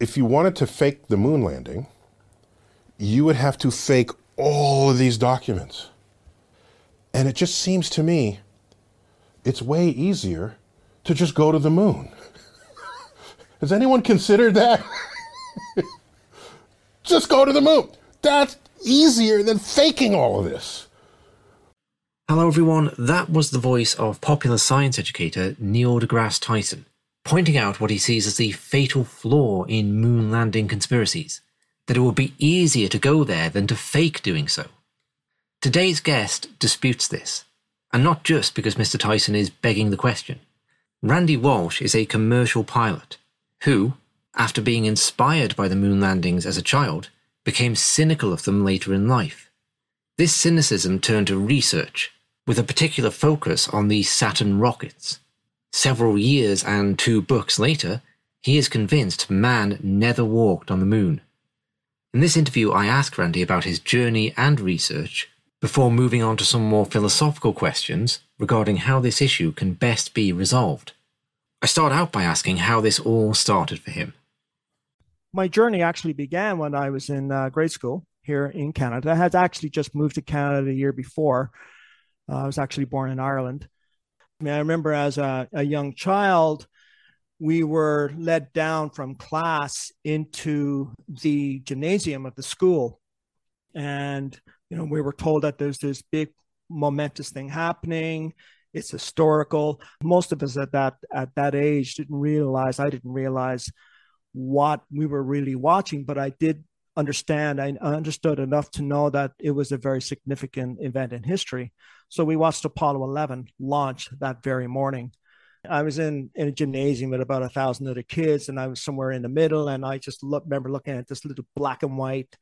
if you wanted to fake the moon landing, you would have to fake all of these documents. And it just seems to me it's way easier to just go to the moon. Has anyone considered that? just go to the moon. That's easier than faking all of this. Hello, everyone. That was the voice of popular science educator Neil deGrasse Tyson, pointing out what he sees as the fatal flaw in moon landing conspiracies that it would be easier to go there than to fake doing so. Today's guest disputes this, and not just because Mr. Tyson is begging the question. Randy Walsh is a commercial pilot who, after being inspired by the moon landings as a child, became cynical of them later in life. This cynicism turned to research, with a particular focus on the Saturn rockets. Several years and two books later, he is convinced man never walked on the moon. In this interview, I asked Randy about his journey and research before moving on to some more philosophical questions regarding how this issue can best be resolved. I start out by asking how this all started for him. My journey actually began when I was in uh, grade school here in Canada. I had actually just moved to Canada the year before. Uh, I was actually born in Ireland. I, mean, I remember as a, a young child, we were led down from class into the gymnasium of the school. And you know we were told that there's this big momentous thing happening. It's historical. Most of us at that at that age didn't realize i didn't realize what we were really watching but i did understand i understood enough to know that it was a very significant event in history so we watched apollo 11 launch that very morning I was in in a gymnasium with about a thousand other kids, and I was somewhere in the middle. And I just look, remember looking at this little black and white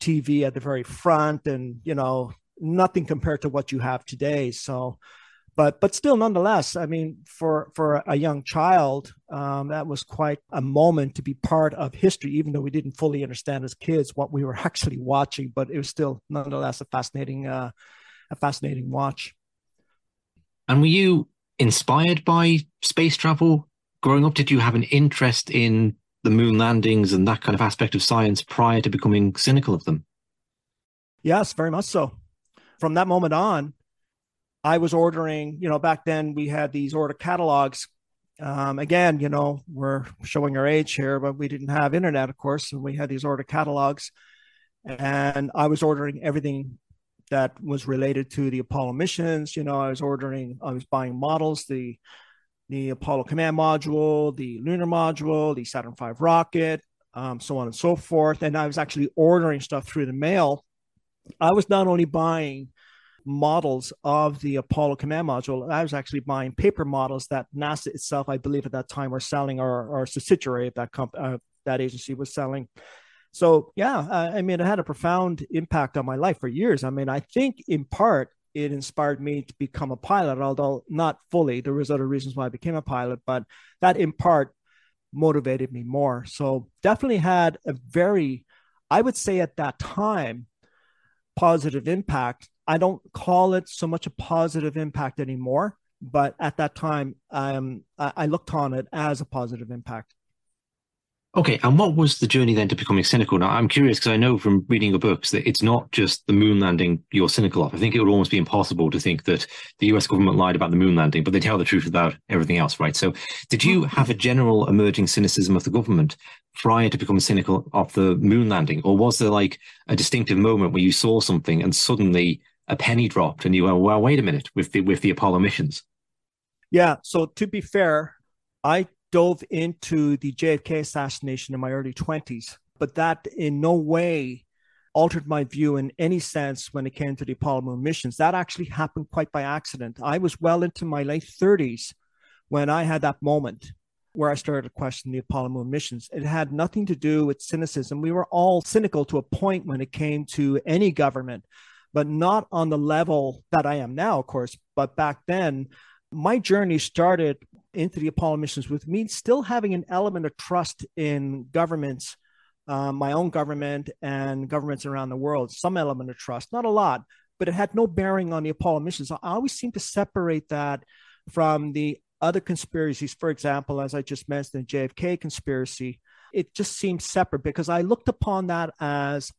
TV at the very front, and you know, nothing compared to what you have today. So, but but still, nonetheless, I mean, for for a young child, um, that was quite a moment to be part of history, even though we didn't fully understand as kids what we were actually watching. But it was still, nonetheless, a fascinating, uh, a fascinating watch. And were you inspired by space travel growing up? Did you have an interest in the moon landings and that kind of aspect of science prior to becoming cynical of them? Yes, very much so. From that moment on, I was ordering, you know, back then we had these order catalogs. Um, again, you know, we're showing our age here, but we didn't have internet, of course, and we had these order catalogs. And I was ordering everything that was related to the Apollo missions. You know, I was ordering, I was buying models, the the Apollo Command Module, the Lunar Module, the Saturn V rocket, um, so on and so forth. And I was actually ordering stuff through the mail. I was not only buying models of the Apollo Command Module, I was actually buying paper models that NASA itself, I believe, at that time, were selling, or, or subsidiary of that comp- uh, that agency was selling. So yeah, I mean, it had a profound impact on my life for years. I mean, I think in part it inspired me to become a pilot, although not fully. There was other reasons why I became a pilot, but that in part motivated me more. So definitely had a very, I would say at that time, positive impact. I don't call it so much a positive impact anymore, but at that time, um, I looked on it as a positive impact. Okay, and what was the journey then to becoming cynical? Now, I'm curious because I know from reading your books that it's not just the moon landing you're cynical of. I think it would almost be impossible to think that the US government lied about the moon landing, but they tell the truth about everything else, right? So, did you have a general emerging cynicism of the government prior to becoming cynical of the moon landing? Or was there like a distinctive moment where you saw something and suddenly a penny dropped and you went, well, wait a minute, with the, with the Apollo missions? Yeah. So, to be fair, I dove into the JFK assassination in my early 20s, but that in no way altered my view in any sense when it came to the Apollo moon missions. That actually happened quite by accident. I was well into my late 30s when I had that moment where I started to question the Apollo moon missions. It had nothing to do with cynicism. We were all cynical to a point when it came to any government, but not on the level that I am now, of course. But back then, my journey started into the Apollo missions with me still having an element of trust in governments, uh, my own government and governments around the world, some element of trust, not a lot, but it had no bearing on the Apollo missions. I always seem to separate that from the other conspiracies. For example, as I just mentioned, the JFK conspiracy. it just seemed separate because I looked upon that as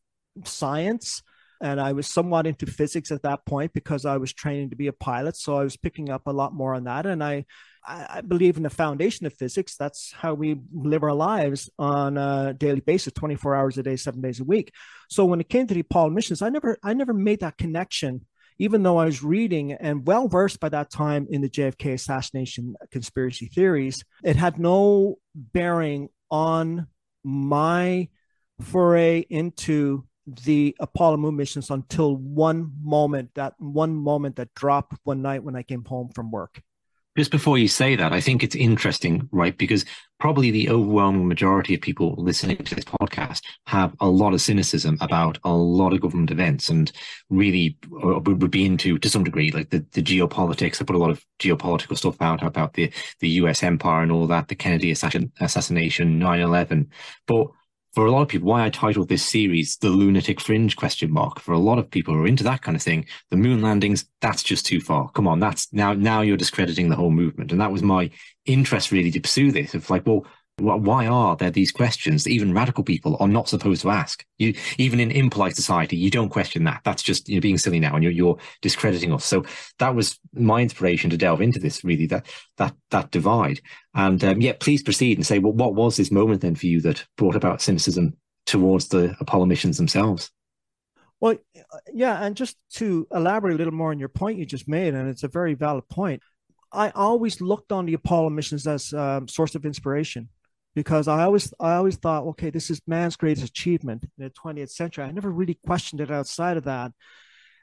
science and I was somewhat into physics at that point because I was training to be a pilot. So I was picking up a lot more on that. And I, I believe in the foundation of physics. That's how we live our lives on a daily basis, 24 hours a day, seven days a week. So when it came to the Apollo missions, I never, I never made that connection, even though I was reading and well versed by that time in the JFK assassination conspiracy theories. It had no bearing on my foray into the Apollo moon missions until one moment, that one moment that dropped one night when I came home from work. Just before you say that, I think it's interesting, right? Because probably the overwhelming majority of people listening to this podcast have a lot of cynicism about a lot of government events and really uh, would be into, to some degree, like the, the geopolitics. I put a lot of geopolitical stuff out about the, the US empire and all that, the Kennedy assassination, 9 11. But for a lot of people, why I titled this series "The Lunatic Fringe?" question mark. For a lot of people who are into that kind of thing, the moon landings that's just too far. Come on, that's now now you're discrediting the whole movement, and that was my interest really to pursue this. Of like, well, why are there these questions that even radical people are not supposed to ask? You, even in impolite society, you don't question that. That's just you're being silly now, and you're, you're discrediting us. So that was my inspiration to delve into this. Really, that that that divide. And um, please proceed and say, well, what was this moment then for you that brought about cynicism towards the Apollo missions themselves? Well, yeah, and just to elaborate a little more on your point you just made, and it's a very valid point. I always looked on the Apollo missions as a um, source of inspiration because I always I always thought, okay, this is man's greatest achievement in the 20th century. I never really questioned it outside of that.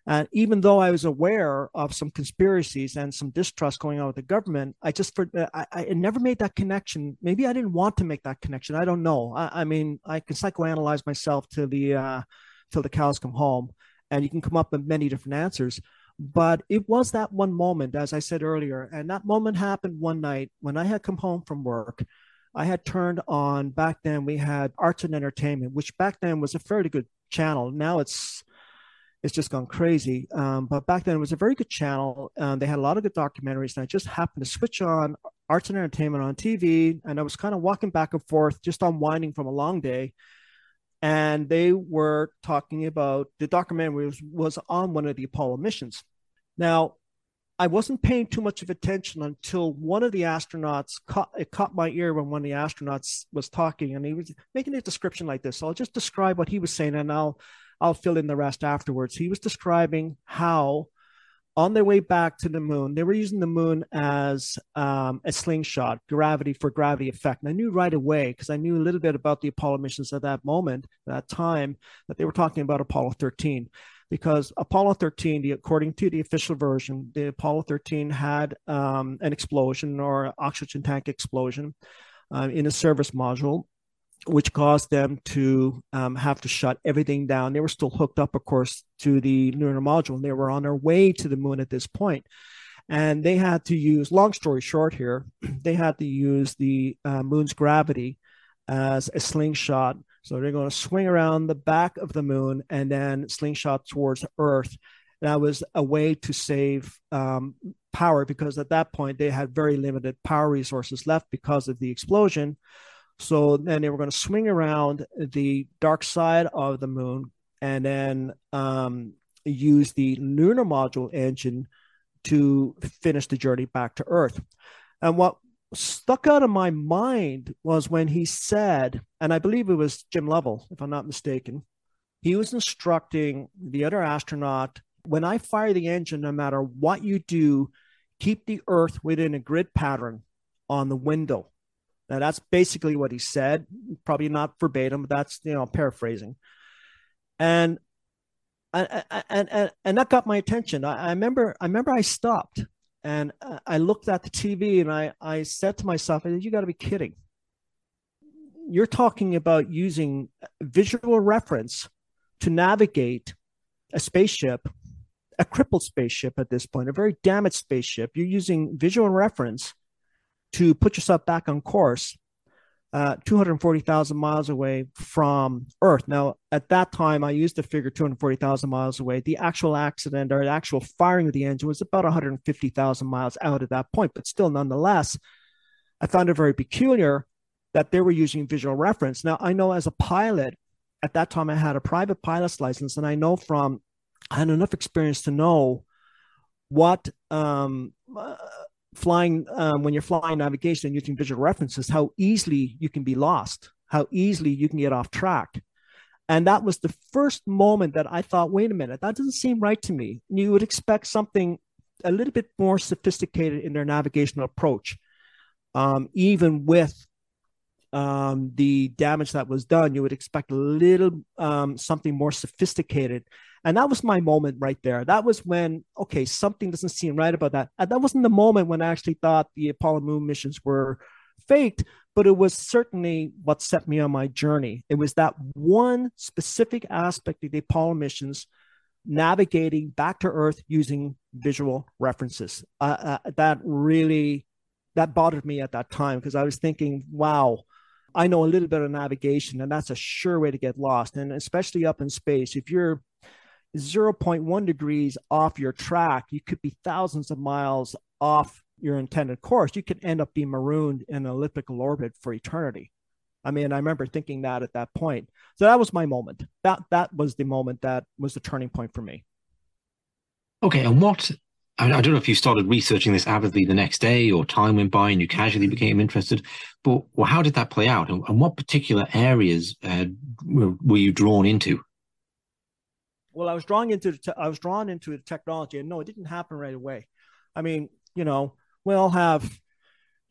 And even though I was aware of some conspiracies and some distrust going on with the government, I just for I, I never made that connection. Maybe I didn't want to make that connection. I don't know. I, I mean, I can psychoanalyze myself till the uh, till the cows come home, and you can come up with many different answers. But it was that one moment, as I said earlier, and that moment happened one night when I had come home from work. I had turned on back then we had arts and entertainment, which back then was a fairly good channel. Now it's it's just gone crazy. Um, but back then it was a very good channel. Um, they had a lot of good documentaries, and I just happened to switch on arts and entertainment on TV, and I was kind of walking back and forth, just unwinding from a long day. And they were talking about the documentary was, was on one of the Apollo missions. Now, I wasn't paying too much of attention until one of the astronauts caught it caught my ear when one of the astronauts was talking and he was making a description like this. So I'll just describe what he was saying and I'll I'll fill in the rest afterwards. He was describing how on their way back to the moon, they were using the moon as um, a slingshot, gravity for gravity effect. And I knew right away because I knew a little bit about the Apollo missions at that moment, that time, that they were talking about Apollo 13 because Apollo 13, the, according to the official version, the Apollo 13 had um, an explosion or oxygen tank explosion uh, in a service module, which caused them to um, have to shut everything down. They were still hooked up, of course, to the lunar module, and they were on their way to the moon at this point. And they had to use, long story short here, they had to use the uh, moon's gravity as a slingshot so they're going to swing around the back of the moon and then slingshot towards Earth. That was a way to save um, power because at that point they had very limited power resources left because of the explosion. So then they were going to swing around the dark side of the moon and then um, use the lunar module engine to finish the journey back to Earth. And what stuck out of my mind was when he said, and I believe it was Jim Lovell, if I'm not mistaken, he was instructing the other astronaut when I fire the engine, no matter what you do, keep the Earth within a grid pattern on the window. Now that's basically what he said, probably not verbatim, but that's you know paraphrasing. And and and and that got my attention. I, I remember I remember I stopped and I looked at the TV and I, I said to myself, you got to be kidding. You're talking about using visual reference to navigate a spaceship, a crippled spaceship at this point, a very damaged spaceship. You're using visual reference to put yourself back on course uh, 240,000 miles away from Earth. Now, at that time, I used the figure 240,000 miles away. The actual accident or the actual firing of the engine was about 150,000 miles out at that point, but still, nonetheless, I found it very peculiar that they were using visual reference. Now, I know as a pilot, at that time I had a private pilot's license, and I know from I had enough experience to know what um, uh, flying um, when you're flying navigation and using visual references, how easily you can be lost, how easily you can get off track. And that was the first moment that I thought, wait a minute, that doesn't seem right to me. You would expect something a little bit more sophisticated in their navigational approach, um, even with um, the damage that was done. You would expect a little um, something more sophisticated. And that was my moment right there. That was when, okay, something doesn't seem right about that. And that wasn't the moment when I actually thought the Apollo moon missions were faked, but it was certainly what set me on my journey. It was that one specific aspect of the Apollo missions navigating back to Earth using visual references. Uh, uh, that really that bothered me at that time because I was thinking, wow, I know a little bit of navigation, and that's a sure way to get lost. And especially up in space, if you're 0.1 degrees off your track, you could be thousands of miles off your intended course. You could end up being marooned in an elliptical orbit for eternity. I mean, I remember thinking that at that point. So that was my moment. That that was the moment that was the turning point for me. Okay, and what I, don't know if you started researching this avidly the next day or time went by and you casually became interested, but well, how did that play out? And, what particular areas uh, were, were, you drawn into? Well, I was drawn into the te- I was drawn into the technology, and no, it didn't happen right away. I mean, you know, we all have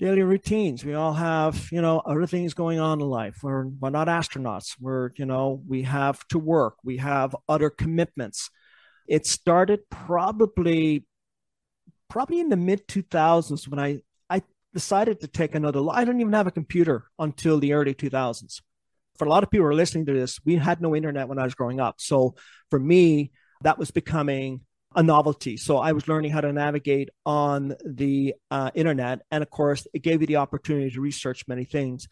daily routines. We all have, you know, other things going on in life. We're we're not astronauts. We're, you know, we have to work. We have other commitments. It started probably probably in the mid 2000s when I, I decided to take another I didn't even have a computer until the early 2000s. For a lot of people who are listening to this, we had no internet when I was growing up. So for me, that was becoming a novelty. So I was learning how to navigate on the uh, internet. And of course, it gave me the opportunity to research many things.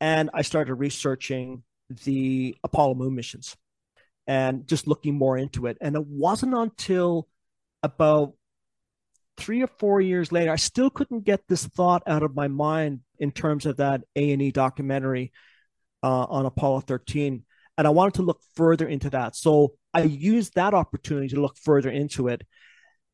And I started researching the Apollo moon missions and just looking more into it. And it wasn't until about three or four years later, I still couldn't get this thought out of my mind in terms of that A and E documentary uh, on Apollo 13, and I wanted to look further into that. So I used that opportunity to look further into it,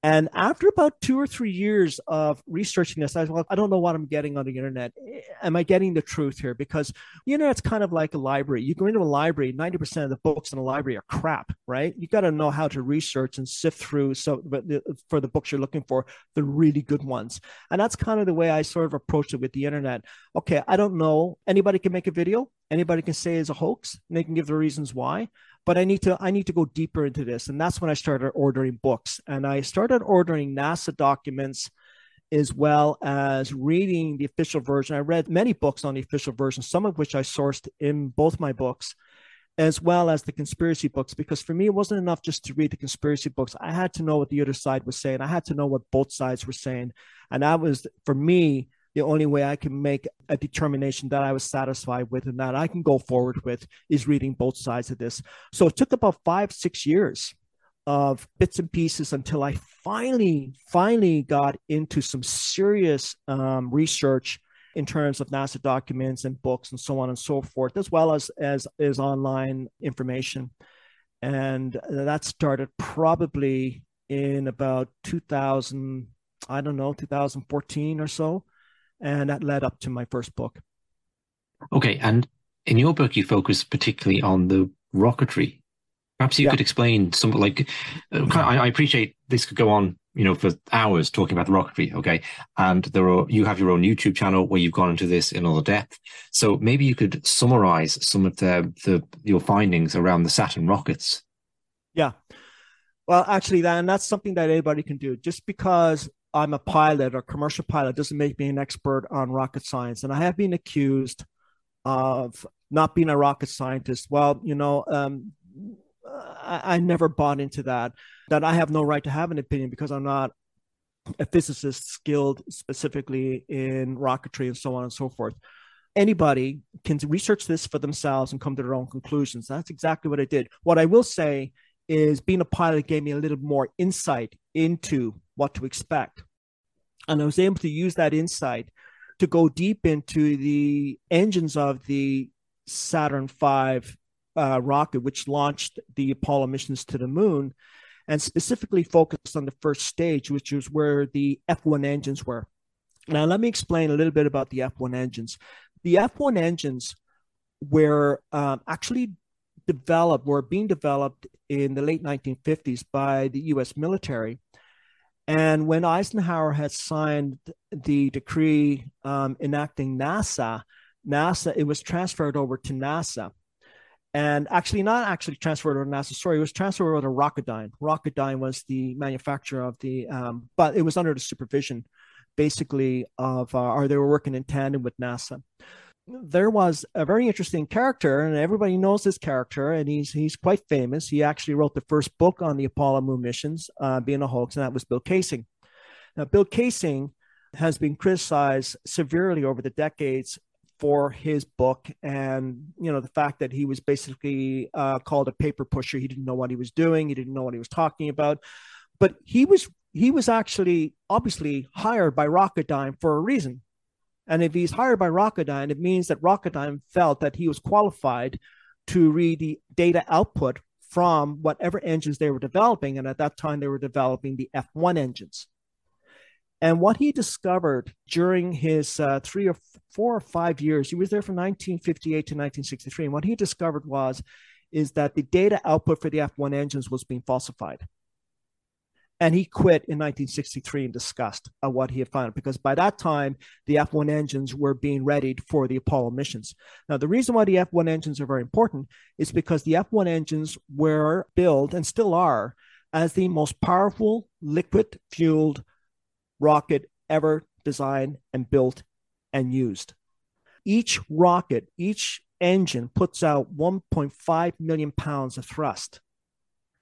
and after about two or three years of researching this, I was well, I don't know what I'm getting on the internet. Eh, am I getting the truth here? Because the internet's kind of like a library. You go into a library, 90% of the books in a library are crap, right? You got to know how to research and sift through so but for the books you're looking for, the really good ones. And that's kind of the way I sort of approached it with the internet. Okay, I don't know. Anybody can make a video. Anybody can say it's a hoax. And they can give the reasons why but I need to I need to go deeper into this, and that's when I started ordering books, and I started ordering NASA documents as well as reading the official version. I read many books on the official version, some of which I sourced in both my books, as well as the conspiracy books, because for me, it wasn't enough just to read the conspiracy books. I had to know what the other side was saying. I had to know what both sides were saying. And that was, for me, the only way I can make a determination that I was satisfied with and that I can go forward with is reading both sides of this. So it took about five, six years of bits and pieces until I finally, finally got into some serious um, research in terms of NASA documents and books and so on and so forth, as well as as, as online information. And that started probably in about 2000, I don't know, 2014 or so and that led up to my first book. Okay, and in your book, you focus particularly on the rocketry. Perhaps you yeah. could explain some like uh, I, I, appreciate this could go on, you know, for hours talking about the rocketry. Okay, and there are you have your own YouTube channel where you've gone into this in all the depth. So maybe you could summarize some of the the your findings around the Saturn rockets. Yeah. Well, actually, then that's something that anybody can do. Just because I'm a pilot or commercial pilot doesn't make me an expert on rocket science. And I have been accused of not being a rocket scientist. Well, you know, um, I, I, never bought into that, that I have no right to have an opinion because I'm not a physicist skilled specifically in rocketry and so on and so forth. Anybody can research this for themselves and come to their own conclusions. That's exactly what I did. What I will say is being a pilot gave me a little more insight into what to expect. And I was able to use that insight to go deep into the engines of the Saturn V uh, rocket, which launched the Apollo missions to the moon, and specifically focused on the first stage, which was where the F1 engines were. Now, let me explain a little bit about the F1 engines. The F1 engines were um, actually developed, were being developed in the late 1950s by the US military. And when Eisenhower had signed the decree um, enacting NASA, NASA, it was transferred over to NASA. And actually, not actually transferred over to NASA, sorry, it was transferred over to Rocketdyne. Rocketdyne was the manufacturer of the, um, but it was under the supervision basically of, uh, or they were working in tandem with NASA there was a very interesting character, and everybody knows this character, and he's he's quite famous. He actually wrote the first book on the Apollo moon missions, uh, being a hoax, and that was Bill Kaysing. Now, Bill Kaysing has been criticized severely over the decades for his book, and you know the fact that he was basically uh, called a paper pusher. He didn't know what he was doing. He didn't know what he was talking about. But he was he was actually obviously hired by Rocketdyne for a reason and if he's hired by Rocketdyne, it means that Rocketdyne felt that he was qualified to read the data output from whatever engines they were developing. And at that time, they were developing the F1 engines. And what he discovered during his uh, three or four or five years, he was there from 1958 to 1963. And what he discovered was, is that the data output for the F1 engines was being falsified. And he quit in 1963 in disgust at uh, what he had found because by that time, the F 1 engines were being readied for the Apollo missions. Now, the reason why the F 1 engines are very important is because the F 1 engines were built and still are as the most powerful liquid fueled rocket ever designed and built and used. Each rocket, each engine puts out 1.5 million pounds of thrust.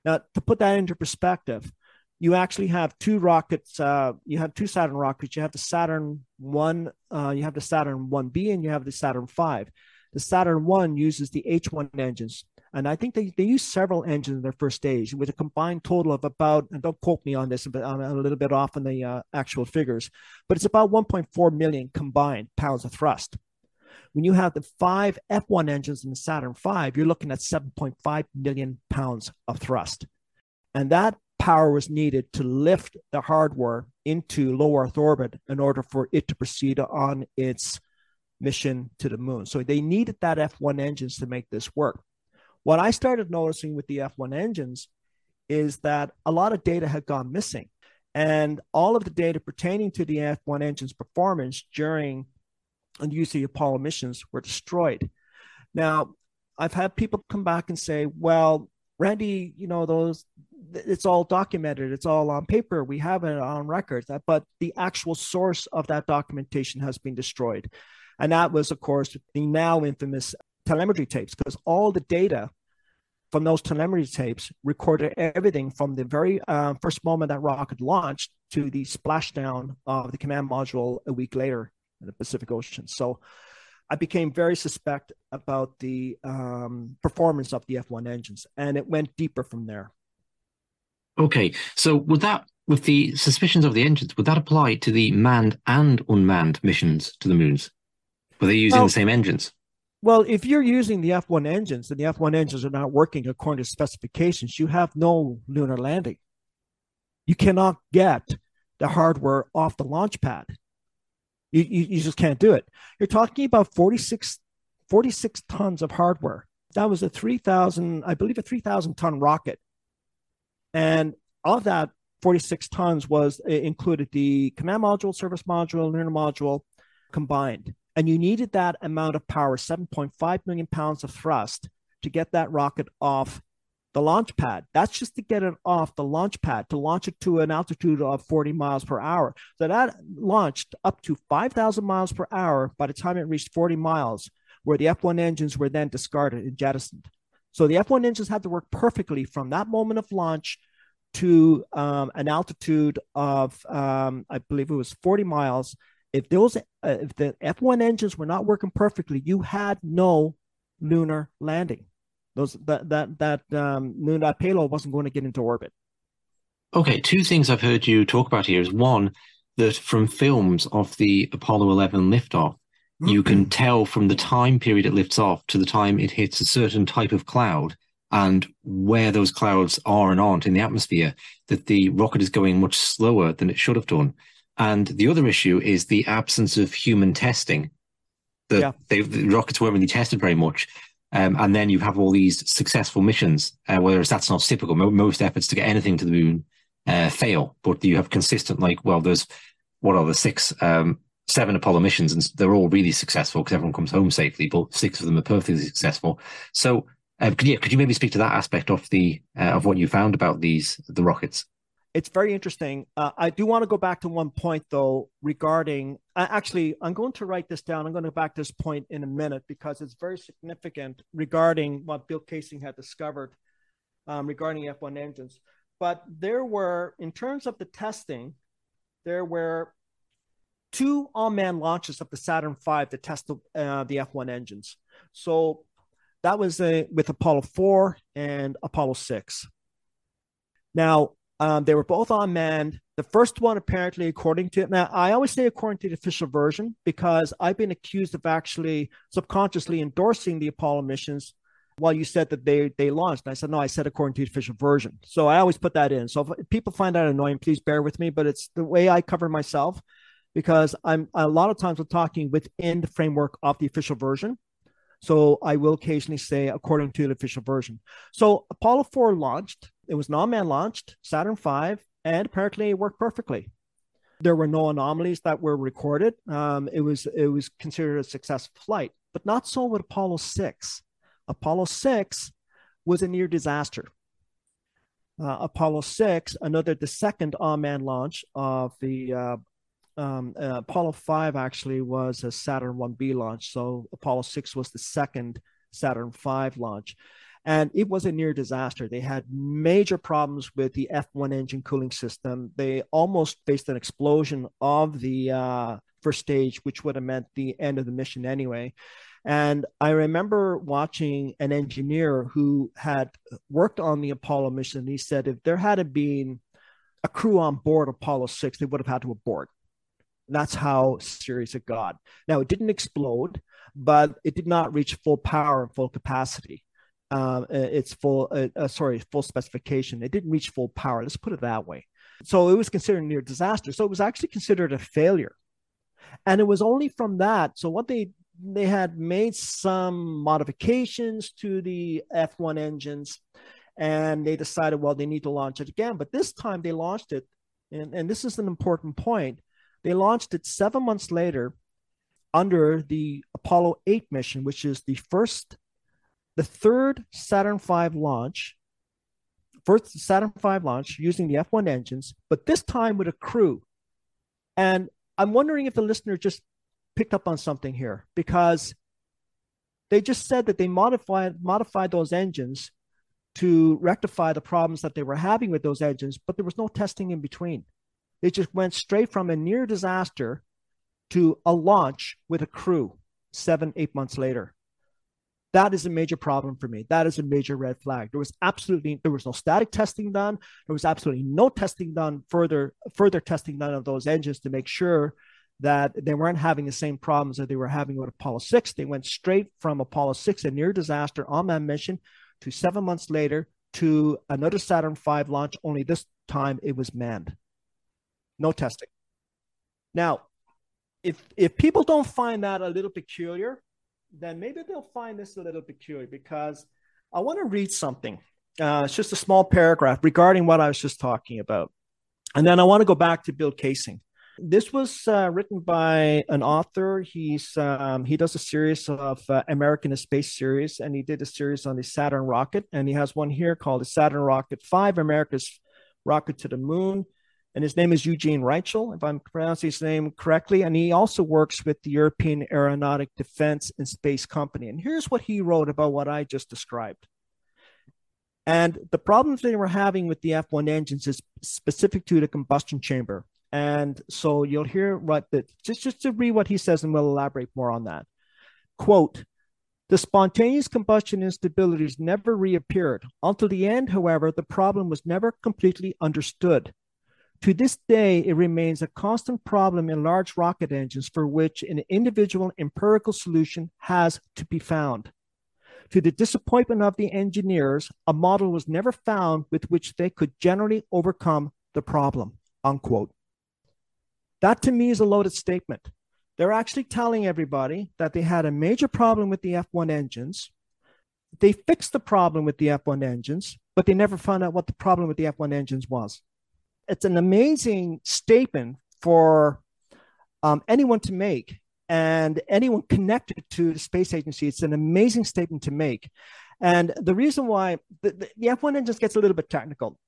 Now, to put that into perspective, you actually have two rockets. Uh, you have two Saturn rockets. You have the Saturn one, uh, you have the Saturn one B, and you have the Saturn five. The Saturn one uses the H one engines, and I think they, they use several engines in their first stage with a combined total of about. And don't quote me on this, but I'm a little bit off on the uh, actual figures, but it's about 1.4 million combined pounds of thrust. When you have the five F1 engines in the Saturn five, you're looking at 7.5 million pounds of thrust. And that power was needed to lift the hardware into low Earth orbit in order for it to proceed on its mission to the moon. So they needed that F1 engines to make this work. What I started noticing with the F1 engines is that a lot of data had gone missing. And all of the data pertaining to the F1 engine's performance during the use of the Apollo missions were destroyed. Now, I've had people come back and say, well, Randy, you know, those it's all documented. It's all on paper. We have it on record but the actual source of that documentation has been destroyed. And that was of course the now infamous telemetry tapes because all the data from those telemetry tapes recorded everything from the very uh, first moment that rocket launched to the splashdown of the command module a week later in the pacific ocean. So I became very suspect about the um, performance of the F1 engines, and it went deeper from there. Okay, so would that, with the suspicions of the engines, would that apply to the manned and unmanned missions to the moons? Were they using well, the same engines? Well, if you're using the F1 engines and the F1 engines are not working according to specifications, you have no lunar landing. You cannot get the hardware off the launch pad. You, you, you just can't do it. You're talking about 46, 46 tons of hardware. That was a 3,000, I believe, a 3,000 ton rocket and of that, 46 tons was uh, included the command module, service module, lunar module combined. And you needed that amount of power, 7.5 million pounds of thrust, to get that rocket off the launch pad. That's just to get it off the launch pad, to launch it to an altitude of 40 miles per hour. So that launched up to 5,000 miles per hour by the time it reached 40 miles, where the F1 engines were then discarded and jettisoned. So the F1 engines had to work perfectly from that moment of launch to um, an altitude of, um, I believe it was 40 miles. If those, uh, if the F1 engines were not working perfectly, you had no lunar landing. Those that that that um, that payload wasn't going to get into orbit. Okay, two things I've heard you talk about here is one, that from films of the Apollo 11 liftoff, you can tell from the time period it lifts off to the time it hits a certain type of cloud and where those clouds are and aren't in the atmosphere that the rocket is going much slower than it should have done. And the other issue is the absence of human testing. The, yeah. the rockets weren't really tested very much. Um, and then you have all these successful missions, uh, whereas that's not typical. Most efforts to get anything to the moon uh, fail, but you have consistent, like, well, there's what are the six, um, seven Apollo missions, and they're all really successful because everyone comes home safely, but six of them are perfectly successful. So, uh, could, you, could you maybe speak to that aspect of the uh, of what you found about these the rockets? It's very interesting. Uh, I do want to go back to one point though regarding. Uh, actually, I'm going to write this down. I'm going to go back to this point in a minute because it's very significant regarding what Bill Kaysing had discovered um, regarding F1 engines. But there were, in terms of the testing, there were two on-man launches of the Saturn V to test the, uh, the F1 engines. So that was a, with Apollo 4 and Apollo 6. Now, um, they were both unmanned. The first one, apparently, according to it, now, I always say according to the official version because I've been accused of actually subconsciously endorsing the Apollo missions. While you said that they they launched, and I said no, I said according to the official version. So I always put that in. So if people find that annoying, please bear with me. But it's the way I cover myself because I'm a lot of times I'm talking within the framework of the official version. So I will occasionally say according to the official version. So Apollo 4 launched it was non-man launched, Saturn V, and apparently it worked perfectly. There were no anomalies that were recorded. Um, it was it was considered a successful flight, but not so with Apollo 6. Apollo 6 was a near disaster. Uh, Apollo 6, another the second on-man launch of the uh, um, uh, Apollo 5 actually was a Saturn 1B launch. So Apollo 6 was the second Saturn 5 launch and it was a near disaster. They had major problems with the F1 engine cooling system. They almost faced an explosion of the uh, first stage, which would have meant the end of the mission anyway. And I remember watching an engineer who had worked on the Apollo mission. He said if there had been a crew on board Apollo 6, they would have had to abort. That's how serious it got. Now, it didn't explode, but it did not reach full power and full capacity uh, its full, uh, uh, sorry, full specification. It didn't reach full power. Let's put it that way. So it was considered near disaster. So it was actually considered a failure, and it was only from that. So what they they had made some modifications to the F1 engines, and they decided, well, they need to launch it again. But this time they launched it, and, and this is an important point. They launched it seven months later under the Apollo 8 mission, which is the first the third Saturn V launch, first Saturn V launch using the F1 engines, but this time with a crew. And I'm wondering if the listener just picked up on something here because they just said that they modified modified those engines to rectify the problems that they were having with those engines, but there was no testing in between. They just went straight from a near disaster to a launch with a crew seven, eight months later. That is a major problem for me. That is a major red flag. There was absolutely there was no static testing done. There was absolutely no testing done further further testing done of those engines to make sure that they weren't having the same problems that they were having with Apollo 6. They went straight from Apollo 6, a near disaster on that mission, to seven months later to another Saturn V launch, only this time it was manned. No testing. Now, if if people don't find that a little peculiar, then maybe they'll find this a little peculiar because I want to read something. Uh, it's just a small paragraph regarding what I was just talking about. And then I want to go back to Bill Kaysing. This was uh, written by an author. He's um, he does a series of uh, American Space series, and he did a series on the Saturn rocket, and he has one here called the Saturn Rocket Five: America's Rocket to the Moon and his name is Eugene Reichl, if I'm pronouncing his name correctly. And he also works with the European Aeronautic Defense and Space Company. And here's what he wrote about what I just described. And the problems they were having with the F1 engines is specific to the combustion chamber. And so you'll hear what the, just, just to read what he says, and we'll elaborate more on that. Quote, the spontaneous combustion instabilities never reappeared. Until the end, however, the problem was never completely understood To this day, it remains a constant problem in large rocket engines for which an individual empirical solution has to be found. To the disappointment of the engineers, a model was never found with which they could generally overcome the problem. Unquote. That to me is a loaded statement. They're actually telling everybody that they had a major problem with the F1 engines. They fixed the problem with the F1 engines, but they never found out what the problem with the F1 engines was it's an amazing statement for um, anyone to make and anyone connected to the space agency. It's an amazing statement to make. And the reason why the, the F1 engines gets a little bit technical,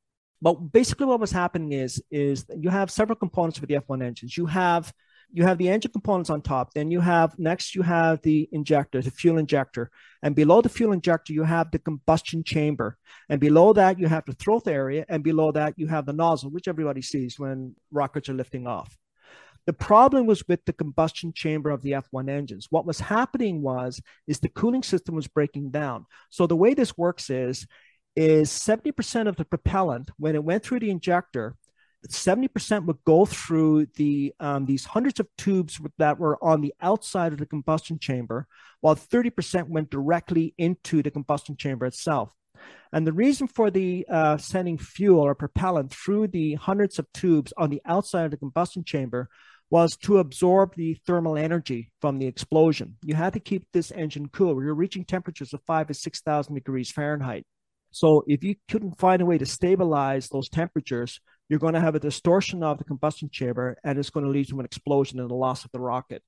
but basically what was happening is is you have several components for the F1 engines. You have you have the engine components on top. Then you have next you have the injector, the fuel injector, and below the fuel injector you have the combustion chamber, and below that you have the throat area, and below that you have the nozzle, which everybody sees when rockets are lifting off. The problem was with the combustion chamber of the F1 engines. What was happening was is the cooling system was breaking down. So the way this works is is 70% of the propellant when it went through the injector 70% would go through the um, these hundreds of tubes that were on the outside of the combustion chamber, while 30% went directly into the combustion chamber itself. And the reason for the uh, sending fuel or propellant through the hundreds of tubes on the outside of the combustion chamber was to absorb the thermal energy from the explosion. You had to keep this engine cool. You're reaching temperatures of five to 6,000 degrees Fahrenheit. So if you couldn't find a way to stabilize those temperatures, you're going to have a distortion of the combustion chamber and it's going to lead to an explosion and the loss of the rocket.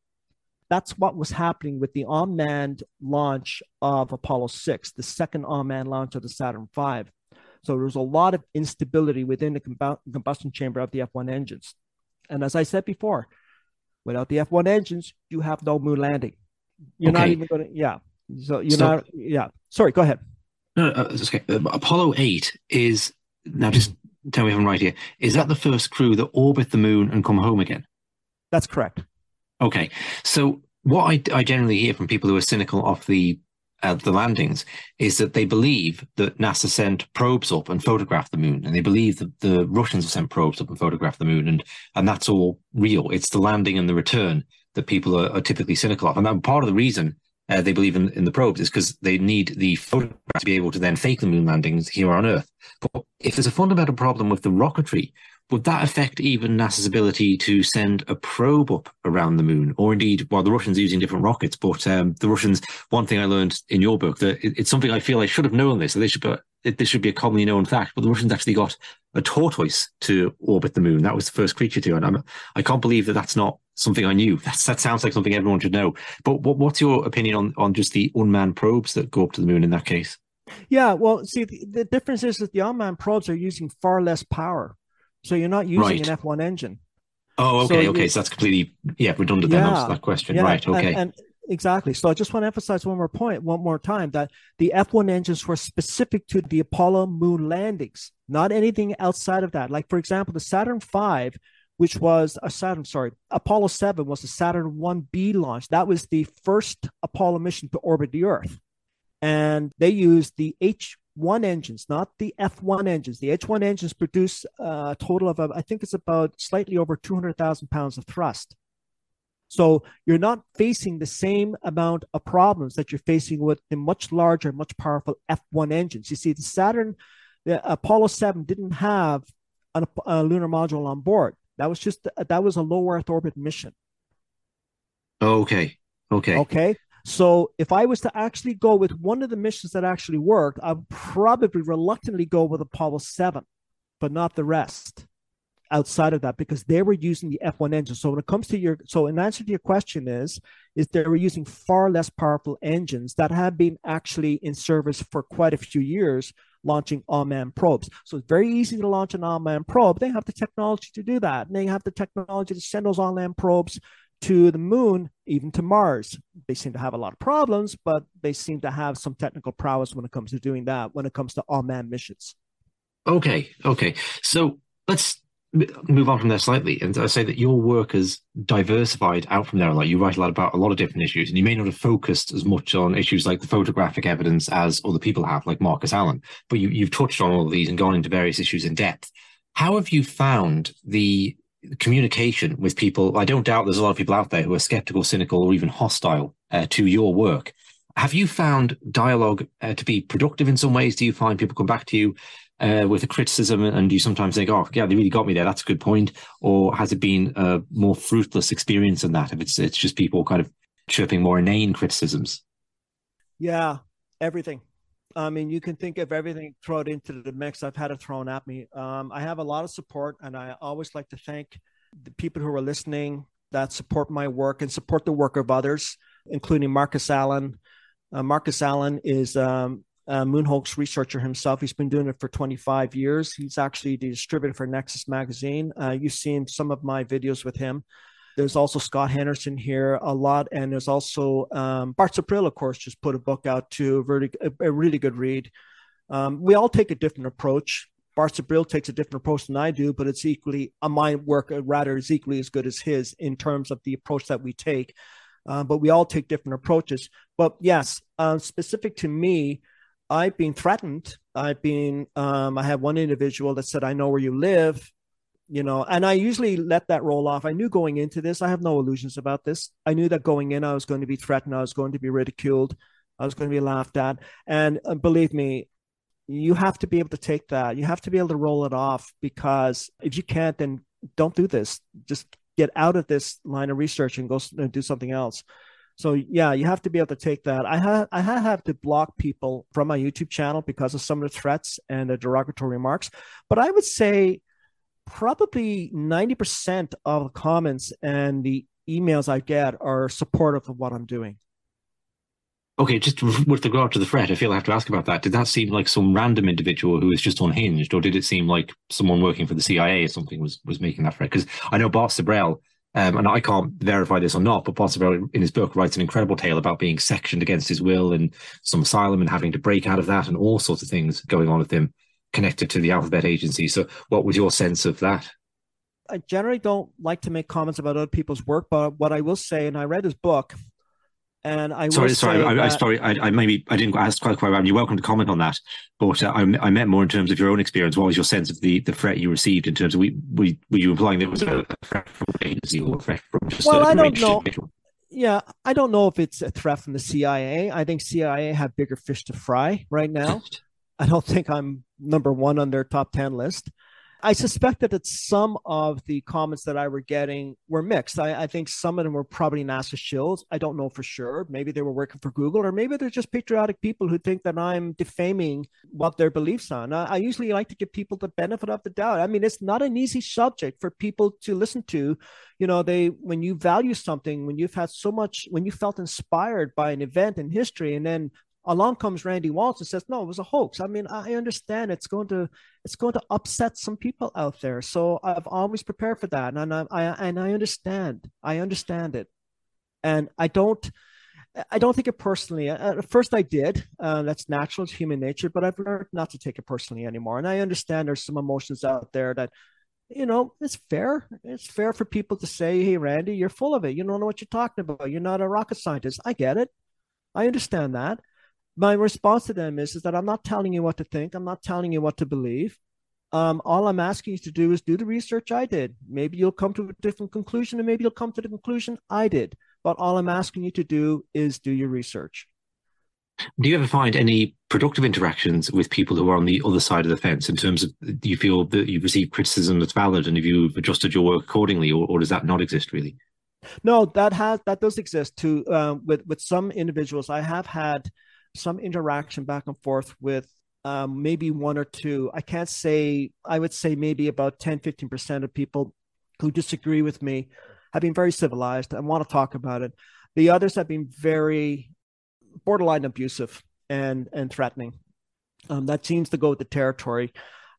That's what was happening with the unmanned launch of Apollo 6, the second unmanned launch of the Saturn V. So there was a lot of instability within the combustion chamber of the F1 engines. And as I said before, without the F1 engines, you have no moon landing. You're okay. not even going to, yeah. So you're not, yeah. Sorry, go ahead. No, uh, okay. Uh, Apollo 8 is now just tell me if I'm right here. Is that the first crew that orbit the moon and come home again? That's correct. Okay. So what I, I generally hear from people who are cynical of the uh, the landings is that they believe that NASA sent probes up and photographed the moon, and they believe that the Russians have sent probes up and photographed the moon, and and that's all real. It's the landing and the return that people are, are typically cynical of, and that part of the reason uh, they believe in, in the probes is because they need the photograph to be able to then fake the moon landings here on Earth. But if there's a fundamental problem with the rocketry, would that affect even NASA's ability to send a probe up around the moon? Or indeed, well, the Russians are using different rockets, but um, the Russians, one thing I learned in your book, that it, it's something I feel I should have known this, that they should, it, this should be a commonly known fact, but the Russians actually got a tortoise to orbit the moon. That was the first creature to, and I'm, I can't believe that that's not something I knew. That's, that sounds like something everyone should know. But what, what's your opinion on, on just the unmanned probes that go up to the moon in that case? Yeah, well, see, the, the difference is that the unmanned probes are using far less power. So you're not using right. an F1 engine. Oh, okay, so okay. You, so that's completely, yeah, redundant yeah, then, that question. Yeah, right, okay. And, and, exactly. So I just want to emphasize one more point, one more time, that the F1 engines were specific to the Apollo moon landings, not anything outside of that. Like, for example, the Saturn V which was a Saturn, sorry, Apollo 7 was a Saturn 1B launch. That was the first Apollo mission to orbit the Earth. And they used the H1 engines, not the F1 engines. The H1 engines produce a total of, I think it's about slightly over 200,000 pounds of thrust. So you're not facing the same amount of problems that you're facing with the much larger, much powerful F1 engines. You see, the Saturn, the Apollo 7 didn't have a lunar module on board. That was just that was a low Earth orbit mission. Okay. Okay. Okay. So if I was to actually go with one of the missions that actually worked, I'd probably reluctantly go with Apollo 7, but not the rest outside of that because they were using the F1 engine. So when it comes to your so in answer to your question is is they were using far less powerful engines that have been actually in service for quite a few years launching unmanned probes. So it's very easy to launch an unmanned probe. They have the technology to do that. And they have the technology to send those unmanned probes to the moon, even to Mars. They seem to have a lot of problems, but they seem to have some technical prowess when it comes to doing that, when it comes to unmanned missions. Okay, okay. So let's move on from there slightly and I say that your work has diversified out from there. Like you write a lot about a lot of different issues, and you may not have focused as much on issues like the photographic evidence as other people have, like Marcus Allen. But you, you've touched on all of these and gone into various issues in depth. How have you found the communication with people? I don't doubt there's a lot of people out there who are skeptical, cynical, or even hostile uh, to your work. Have you found dialogue uh, to be productive in some ways? Do you find people come back to you uh, with a criticism and you sometimes think, oh, yeah, they really got me there. That's a good point. Or has it been a more fruitless experience than that? If it's, it's just people kind of chirping more inane criticisms? Yeah, everything. I mean, you can think of everything, thrown into the mix. I've had it thrown at me. Um, I have a lot of support, and I always like to thank the people who are listening that support my work and support the work of others, including Marcus Allen. Uh, Marcus Allen is um, a Moonhoax researcher himself. He's been doing it for 25 years. He's actually the distributor for Nexus Magazine. Uh, you've seen some of my videos with him. There's also Scott Henderson here a lot, and there's also um, Bart Sibrel, of course, just put a book out too, a really, a, a really good read. Um, we all take a different approach. Bart Sibrel takes a different approach than I do, but it's equally, uh, my work uh, rather is equally as good as his in terms of the approach that we take. Uh, but we all take different approaches. But yes, uh, specific to me, I've been threatened. I've been, um, I have one individual that said, I know where you live you know and i usually let that roll off. I knew going into this i have no illusions about this. I knew that going in i was going to be threatened. I was going to be ridiculed. I was going to be laughed at. And uh, believe me you have to be able to take that. You have to be able to roll it off because if you can't then don't do this. Just get out of this line of research and go and do something else so yeah you have to be able to take that i have i have to block people from my youtube channel because of some of the threats and the derogatory remarks but i would say probably 90% of the comments and the emails I get are supportive of what I'm doing. Okay, just with regard to the threat, I feel I have to ask about that. Did that seem like some random individual who was just unhinged, or did it seem like someone working for the CIA or something was was making that threat? Because I know Bart Sibrel, um, and I can't verify this or not, but Sibrel in his book writes an incredible tale about being sectioned against his will in some asylum and having to break out of that, and all sorts of things going on with him connected to the Alphabet Agency. So, what was your sense of that? I generally don't like to make comments about other people's work, but what I will say, and I read his book, and I sorry, sorry, I, I, sorry, I, I, maybe I didn't ask quite quite. You're welcome to comment on that, but uh, I, I meant more in terms of your own experience. What was your sense of the, the threat you received in terms of we, we were you implying there was a threat from the agency or a threat from just well, I don't know. Individual? Yeah, I don't know if it's a threat from the CIA. I think CIA have bigger fish to fry right now. I don't think I'm number one on their top 10 list. I suspect that some of the comments that I were getting were mixed. I, I, think some of them were probably NASA shills. I don't know for sure. Maybe they were working for Google, or maybe they're just patriotic people who think that I'm defaming what their beliefs are. I, I usually like to give people the benefit of the doubt. I mean, it's not an easy subject for people to listen to. You know, they when you value something, when you've had so much, when you felt inspired by an event in history, and then along comes Randy Walsh and says, "No, it was a hoax." I mean, I understand it's going to it's going to upset some people out there, so I've always prepared for that, and I, I and I understand, I understand it, and I don't. I don't take it personally. At first, I did. Uh, that's natural. It's human nature. But I've learned not to take it personally anymore. And I understand there's some emotions out there that, you know, it's fair. It's fair for people to say, "Hey, Randy, you're full of it. You don't know what you're talking about. You're not a rocket scientist." I get it. I understand that my response to them is, is that I'm not telling you what to think. I'm not telling you what to believe. Um, all I'm asking you to do is do the research I did. Maybe you'll come to a different conclusion, and maybe you'll come to the conclusion I did. But all I'm asking you to do is do your research. Do you ever find any productive interactions with people who are on the other side of the fence in terms of do you feel that you've received criticism that's valid and have you adjusted your work accordingly, or, or does that not exist really? No, that has that does exist too. Uh, with with some individuals, I have had some interaction back and forth with um, maybe one or two. I can't say, I would say maybe about 10, 15% of people who disagree with me have been very civilized and want to talk about it. The others have been very borderline abusive and, and threatening. Um, that seems to go with the territory.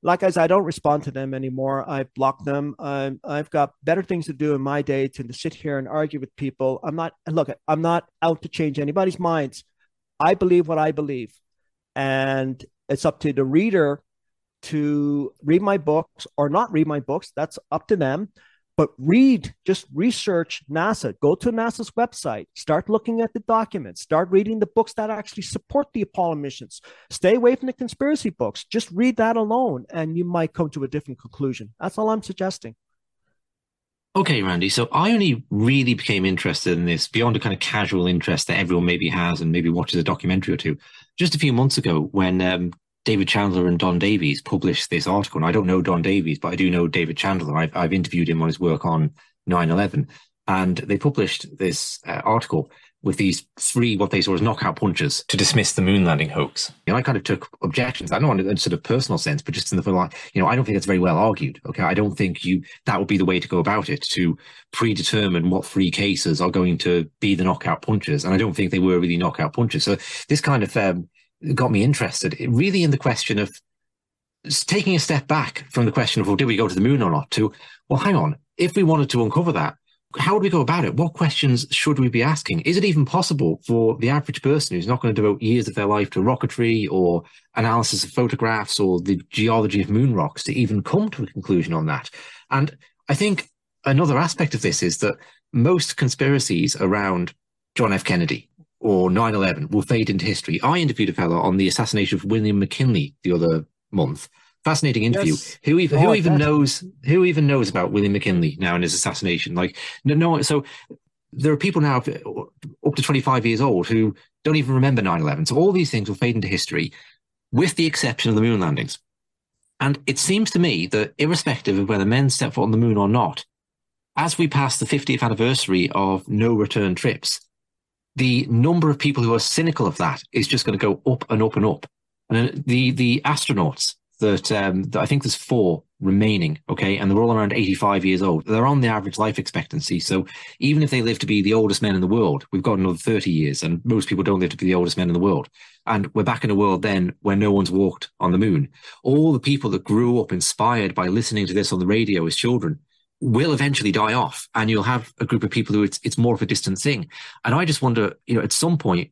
Like I said, I don't respond to them anymore. I block them. I'm, I've got better things to do in my day than to sit here and argue with people. I'm not, look, I'm not out to change anybody's minds. I believe what I believe. And it's up to the reader to read my books or not read my books. That's up to them. But read, just research NASA. Go to NASA's website. Start looking at the documents. Start reading the books that actually support the Apollo missions. Stay away from the conspiracy books. Just read that alone, and you might come to a different conclusion. That's all I'm suggesting. Okay, Randy. So I only really became interested in this beyond a kind of casual interest that everyone maybe has and maybe watches a documentary or two. Just a few months ago, when um, David Chandler and Don Davies published this article. And I don't know Don Davies, but I do know David Chandler. I've, I've interviewed him on his work on 9 11. And they published this uh, article with these three, what they saw as knockout punches to dismiss the moon landing hoax. You know, I kind of took objections. I don't in a sort of personal sense, but just in the like, you know, I don't think it's very well argued. Okay. I don't think you, that would be the way to go about it to predetermine what three cases are going to be the knockout punches. And I don't think they were really knockout punches. So this kind of, um, got me interested really in the question of taking a step back from the question of, well, did we go to the moon or not to, well, hang on, if we wanted to uncover that, how would we go about it? What questions should we be asking? Is it even possible for the average person who's not going to devote years of their life to rocketry or analysis of photographs or the geology of moon rocks to even come to a conclusion on that? And I think another aspect of this is that most conspiracies around John F. Kennedy or 9-11 will fade into history. I interviewed a fellow on the assassination of William McKinley the other month. Fascinating interview. Yes. Who even who oh, even knows who even knows about William McKinley now and his assassination? Like no, no so there are people now up to 25 years old who don't even remember 9-11. So all these things will fade into history with the exception of the moon landings. And it seems to me that irrespective of whether men step foot on the moon or not, as we pass the 50th anniversary of no return trips, the number of people who are cynical of that is just going to go up and up and up. And uh, the the astronauts that, um, that I think there's four remaining, okay, and they're all around 85 years old. They're on the average life expectancy. So even if they live to be the oldest men in the world, we've got another 30 years, and most people don't live to be the oldest men in the world. And we're back in a world then where no one's walked on the moon. All the people that grew up inspired by listening to this on the radio as children will eventually die off and you'll have a group of people who it's, it's more of a distant thing. And I just wonder, you know, at some point,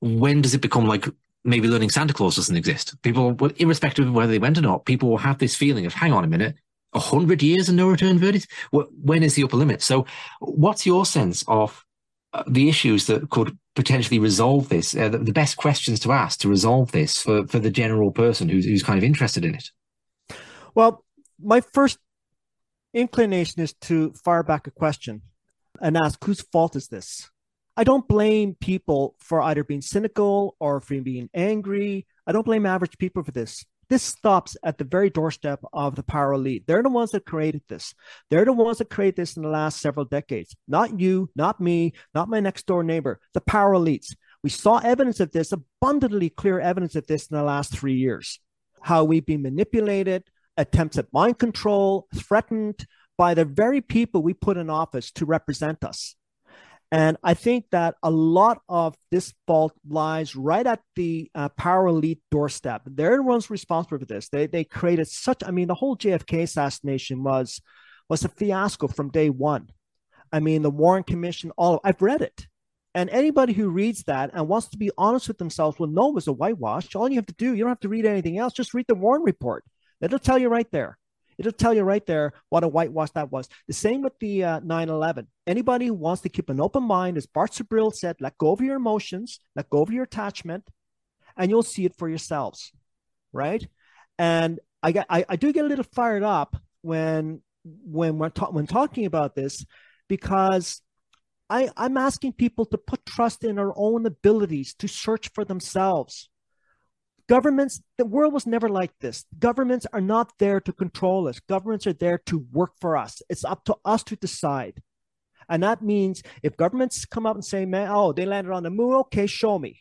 when does it become like maybe learning Santa Claus doesn't exist? People, irrespective of whether they went or not, people will have this feeling of, hang on a minute, a hundred years and no return verdict? When is the upper limit? So what's your sense of uh, the issues that could potentially resolve this, uh, the, the, best questions to ask to resolve this for, for the general person who's, who's kind of interested in it? Well, my first inclination is to fire back a question and ask whose fault is this? I don't blame people for either being cynical or for being angry. I don't blame average people for this. This stops at the very doorstep of the power elite. They're the ones that created this. They're the ones that created this in the last several decades. Not you, not me, not my next door neighbor, the power elites. We saw evidence of this, abundantly clear evidence of this in the last three years. How we've been manipulated, attempts at mind control, threatened by the very people we put in office to represent us. And I think that a lot of this fault lies right at the uh, power elite doorstep. They're the ones responsible for this. They, they created such, I mean, the whole JFK assassination was, was a fiasco from day one. I mean, the Warren Commission, all of, I've read it. And anybody who reads that and wants to be honest with themselves will know it was a whitewash. All you have to do, you don't have to read anything else, just read the Warren report. It'll tell you right there. It'll tell you right there what a whitewash that was. The same with the uh, 9/11. Anybody who wants to keep an open mind, as Bart Sibrel said, let go of your emotions, let go of your attachment, and you'll see it for yourselves, right? And I get, I, I do get a little fired up when when we're ta- when talking about this because I, I'm asking people to put trust in our own abilities to search for themselves. Governments, the world was never like this. Governments are not there to control us. Governments are there to work for us. It's up to us to decide. And that means if governments come up and say, man, oh, they landed on the moon, okay, show me.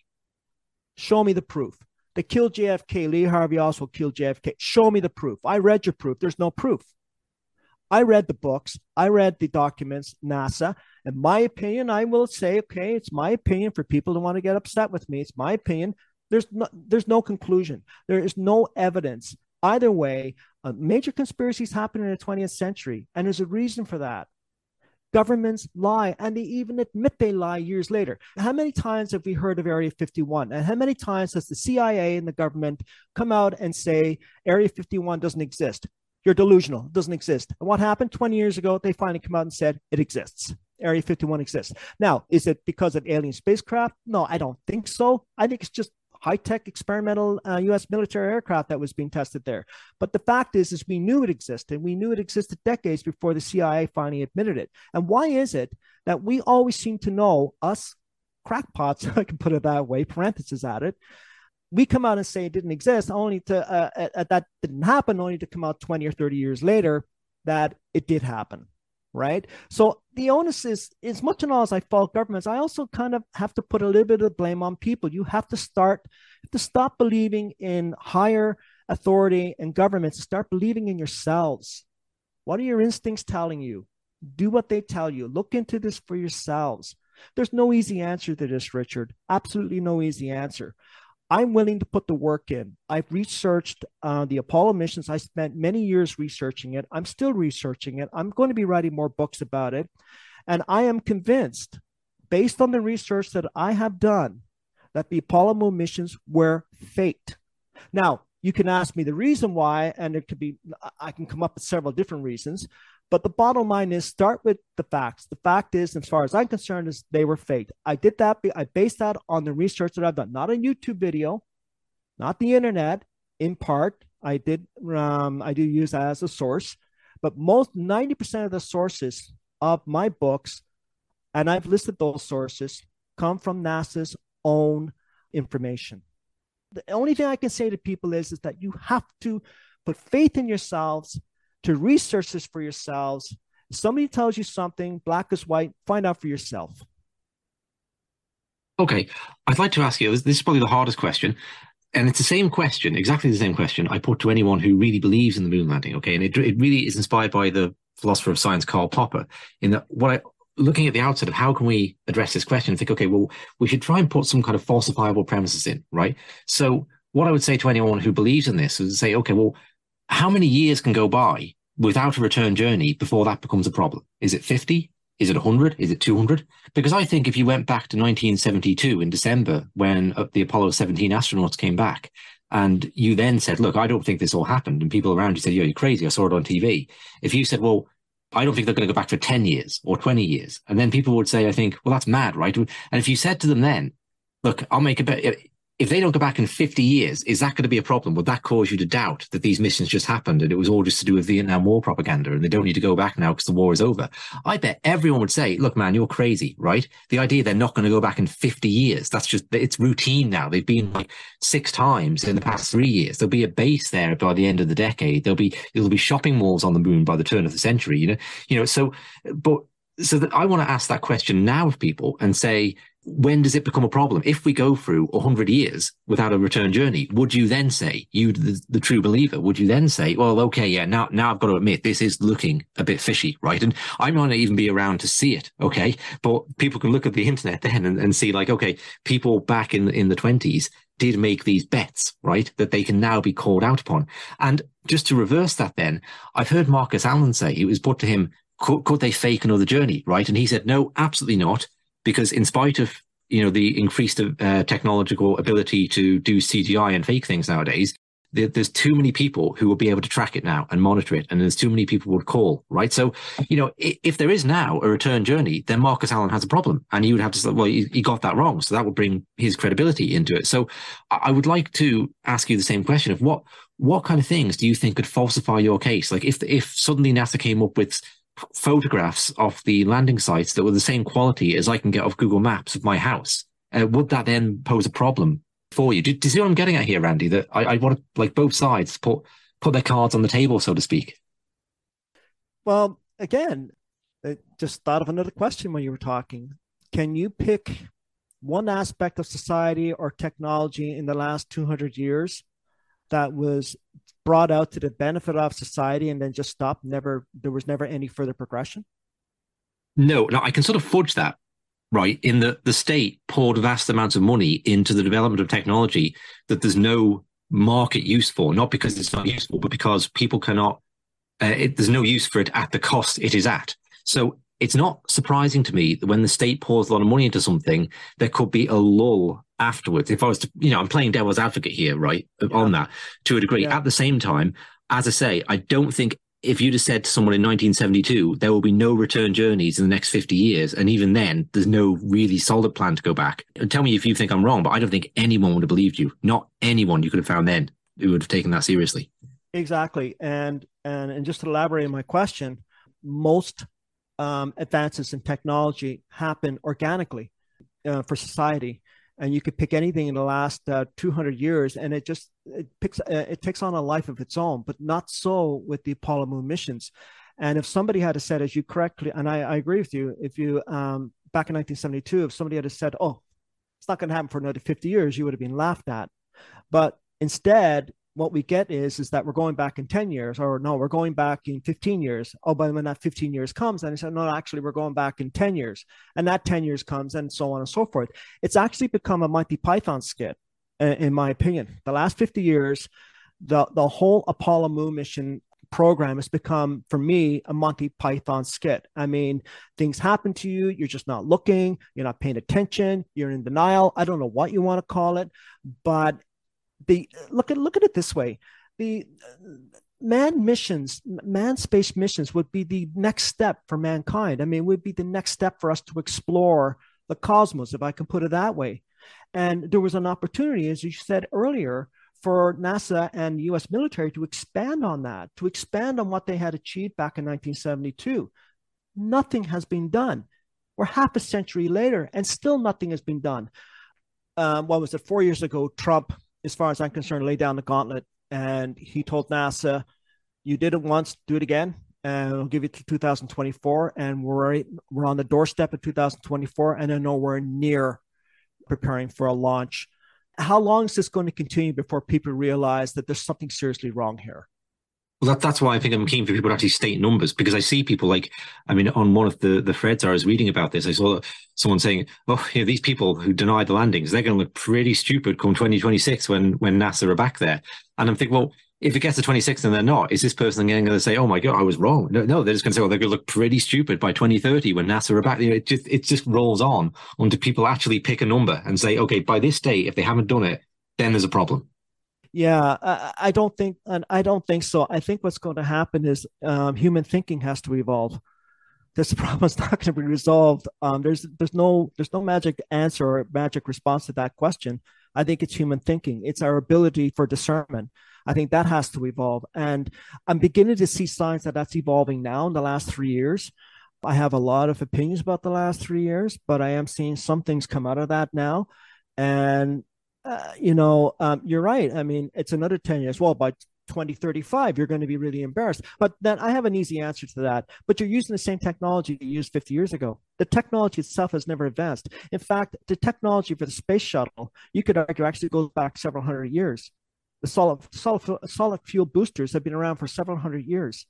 Show me the proof. They killed JFK. Lee Harvey Oswald killed JFK. Show me the proof. I read your proof. There's no proof. I read the books. I read the documents, NASA. In my opinion, I will say, okay, it's my opinion for people who want to get upset with me. It's my opinion. There's no, there's no conclusion. There is no evidence either way. Uh, major conspiracies happen in the 20th century, and there's a reason for that. Governments lie, and they even admit they lie years later. How many times have we heard of Area 51? And how many times has the CIA and the government come out and say Area 51 doesn't exist? You're delusional. It doesn't exist. And what happened 20 years ago? They finally come out and said it exists. Area 51 exists. Now, is it because of alien spacecraft? No, I don't think so. I think it's just high-tech experimental uh, U.S. military aircraft that was being tested there. But the fact is, is we knew it existed. We knew it existed decades before the CIA finally admitted it. And why is it that we always seem to know us crackpots? I can put it that way. Parentheses at it. We come out and say it didn't exist, only to uh, that didn't happen, only to come out 20 or 30 years later that it did happen right? So the onus is as much and all as I fault governments, I also kind of have to put a little bit of blame on people. You have to start to stop believing in higher authority and governments. Start believing in yourselves. What are your instincts telling you? Do what they tell you. Look into this for yourselves. There's no easy answer to this, Richard. Absolutely no easy answer. I'm willing to put the work in. I've researched uh, the Apollo missions. I spent many years researching it. I'm still researching it. I'm going to be writing more books about it. And I am convinced, based on the research that I have done, that the Apollo moon missions were faked. Now, you can ask me the reason why, and it could be, I can come up with several different reasons. But the bottom line is start with the facts. The fact is, as far as I'm concerned, is they were faked. I did that. I based that on the research that I've done, not a YouTube video, not the internet. In part, I did. Um, I do use that as a source, but most 90% of the sources of my books, and I've listed those sources, come from NASA's own information. The only thing I can say to people is, is that you have to put faith in yourselves to research this for yourselves. If somebody tells you something, black is white, find out for yourself. Okay, I'd like to ask you this is probably the hardest question. And it's the same question, exactly the same question I put to anyone who really believes in the moon landing. Okay. And it, it really is inspired by the philosopher of science, Karl Popper, in that what I, looking at the outset of how can we address this question and think, okay, well, we should try and put some kind of falsifiable premises in, right? So what I would say to anyone who believes in this is say, okay, well, how many years can go by without a return journey before that becomes a problem? Is it 50? Is it 100? Is it 200? Because I think if you went back to 1972 in December when uh, the Apollo 17 astronauts came back, and you then said, look, I don't think this all happened. And people around you said, you're crazy. I saw it on TV. If you said, well, I don't think they're going to go back for 10 years or 20 years. And then people would say, I think, well, that's mad, right? And if you said to them then, look, I'll make a bet if they don't go back in 50 years, is that going to be a problem? Would that cause you to doubt that these missions just happened and it was all just to do with Vietnam War propaganda and they don't need to go back now because the war is over? I bet everyone would say, look, man, you're crazy, right? The idea they're not going to go back in 50 years, that's just, it's routine now. They've been like six times in the past three years. There'll be a base there by the end of the decade. There'll be, there'll be shopping malls on the moon by the turn of the century, you know, you know, so, but, so that I want to ask that question now of people and say, when does it become a problem? If we go through 100 years without a return journey, would you then say, you, the, the, true believer, would you then say, well, okay, yeah, now, now I've got to admit this is looking a bit fishy, right? And I might not even be around to see it, okay? But people can look at the internet then and, and see like, okay, people back in, in the 20s did make these bets, right? That they can now be called out upon. And just to reverse that then, I've heard Marcus Allen say, it was put to him, could, could they fake another journey, right? And he said, no, absolutely not because in spite of you know the increased uh, technological ability to do CGI and fake things nowadays, there, there's too many people who will be able to track it now and monitor it, and there's too many people who would call, right? So, you know, if, if there is now a return journey, then Marcus Allen has a problem, and he would have to say, well, he, he got that wrong, so that would bring his credibility into it. So, I would like to ask you the same question of what what kind of things do you think could falsify your case? Like if if suddenly NASA came up with photographs of the landing sites that were the same quality as I can get off Google Maps of my house, uh, would that then pose a problem for you? Do, do, you see what I'm getting at here, Randy? That I, I want to like both sides put put their cards on the table, so to speak. Well, again, I just thought of another question when you were talking. Can you pick one aspect of society or technology in the last 200 years that was brought out to the benefit of society and then just stopped never there was never any further progression? No. No i can sort of fudge that right in the the state poured vast amounts of money into the development of technology that there's no market use for not because it's not useful but because people cannot uh, it, there's no use for it at the cost it is at. So it's not surprising to me that when the state pours a lot of money into something, there could be a lull afterwards. If I was to, you know, I'm playing devil's advocate here, right, yeah. on that to a degree. Yeah. At the same time, as I say, I don't think if you'd have said to someone in 1972, there will be no return journeys in the next 50 years, and even then, there's no really solid plan to go back. And tell me if you think I'm wrong, but I don't think anyone would have believed you. Not anyone you could have found then who would have taken that seriously. Exactly, and and and just to elaborate on my question, most um, advances in technology happen organically uh, for society. And you could pick anything in the last uh, 200 years and it just it picks uh, it takes on a life of its own but not so with the apollo moon missions. And if somebody had said as you correctly and i, I agree with you if you um, back in 1972 if somebody had said oh it's not going to happen for another 50 years you would have been laughed at. But instead what we get is is that we're going back in 10 years or no we're going back in 15 years. Oh but when that 15 years comes and i said no actually we're going back in 10 years. And that 10 years comes and so on and so forth. It's actually become a monty python skit in my opinion. The last 50 years the the whole apollo moon mission program has become for me a monty python skit. I mean things happen to you you're just not looking you're not paying attention you're in denial. I don't know what you want to call it but the look at look at it this way. The man missions man space missions would be the next step for mankind. I mean would be the next step for us to explore the cosmos if i can put it that way. And there was an opportunity as you said earlier for nasa and us military to expand on that to expand on what they had achieved back in 1972 nothing has been done. We're half a century later and still nothing has been done. Um, what was it four years ago trump as far as I'm concerned, lay down the gauntlet. And he told NASA, "You did it once, do it again, and we'll give you to 2024." And we're we're on the doorstep of 2024, and know we're near preparing for a launch. How long is this going to continue before people realize that there's something seriously wrong here? Well, that, that's why I think I'm keen for people to actually state numbers because I see people like, I mean, on one of the, the threads I was reading about this, I saw someone saying, oh, you know, these people who deny the landings, they're going to look pretty stupid come 2026 when, when NASA are back there. And I'm thinking, well, if it gets to 26 and they're not, is this person going to say, oh my God, I was wrong? No, no, they're just going to say, well, they're going to look pretty stupid by 2030 when NASA are back. You know, it just, it just rolls on until people actually pick a number and say, okay, by this date, if they haven't done it, then there's a problem. Yeah, I, I, don't think, and I don't think so. I think what's going to happen is um, human thinking has to evolve. This problem is not going to be resolved. Um, there's there's no there's no magic answer or magic response to that question. I think it's human thinking. It's our ability for discernment. I think that has to evolve, and I'm beginning to see signs that that's evolving now in the last three years. I have a lot of opinions about the last three years, but I am seeing some things come out of that now. And uh, you know, um, you're right. I mean, it's another 10 years. Well, by 2035, you're going to be really embarrassed. But then I have an easy answer to that. But you're using the same technology you used 50 years ago. The technology itself has never advanced. In fact, the technology for the space shuttle, you could argue, actually goes back several hundred years. The solid, solid, solid fuel boosters have been around for several hundred years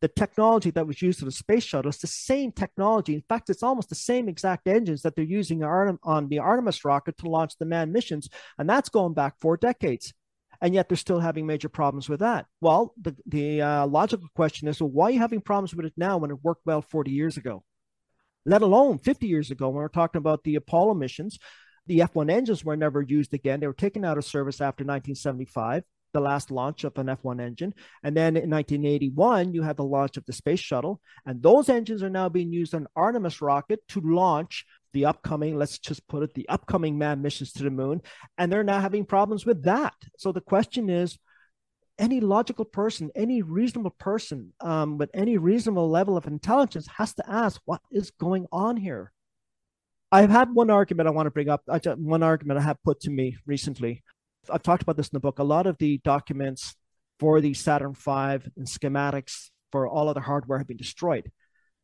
the technology that was used for the space shuttle is the same technology. In fact, it's almost the same exact engines that they're using on the Artemis rocket to launch the manned missions. And that's going back four decades. And yet they're still having major problems with that. Well, the, the uh, logical question is well, why are you having problems with it now when it worked well 40 years ago? Let alone 50 years ago when we're talking about the Apollo missions. The F 1 engines were never used again. They were taken out of service after 1975 the last launch of an F1 engine. And then in 1981, you had the launch of the space shuttle. And those engines are now being used on Artemis rocket to launch the upcoming, let's just put it, the upcoming manned missions to the moon. And they're now having problems with that. So the question is, any logical person, any reasonable person um, with any reasonable level of intelligence has to ask what is going on here. I've had one argument I want to bring up. One argument I have put to me recently I've talked about this in the book. A lot of the documents for the Saturn V and schematics for all of the hardware have been destroyed.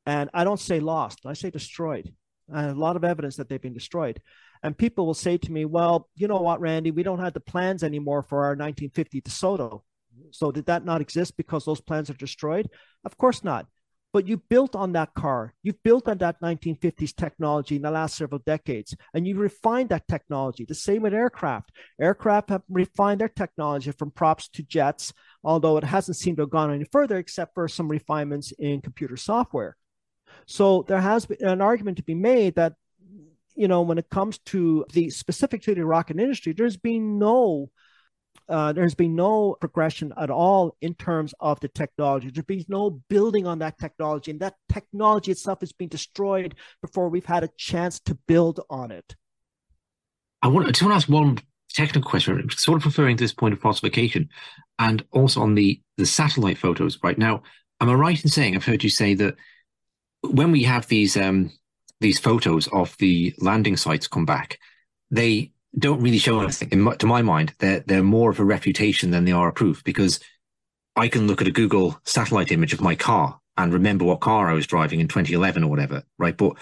And I don't say lost, I say destroyed. Have a lot of evidence that they've been destroyed. And people will say to me, well, you know what, Randy, we don't have the plans anymore for our 1950 DeSoto. So did that not exist because those plans are destroyed? Of course not but you built on that car. You've built on that 1950s technology in the last several decades, and you refined that technology. The same with aircraft. Aircraft have refined their technology from props to jets, although it hasn't seemed to have gone any further except for some refinements in computer software. So there has been an argument to be made that, you know, when it comes to the specific to the rocket industry, there's been no uh, there's been no progression at all in terms of the technology. There's been no building on that technology, and that technology itself has been destroyed before we've had a chance to build on it. I want, I just want to ask one technical question, sort of referring to this point of falsification, and also on the the satellite photos. Right now, am I right in saying I've heard you say that when we have these um, these photos of the landing sites come back, they don't really show anything. My, to my mind, they're they're more of a refutation than they are a proof because I can look at a Google satellite image of my car and remember what car I was driving in 2011 or whatever, right? But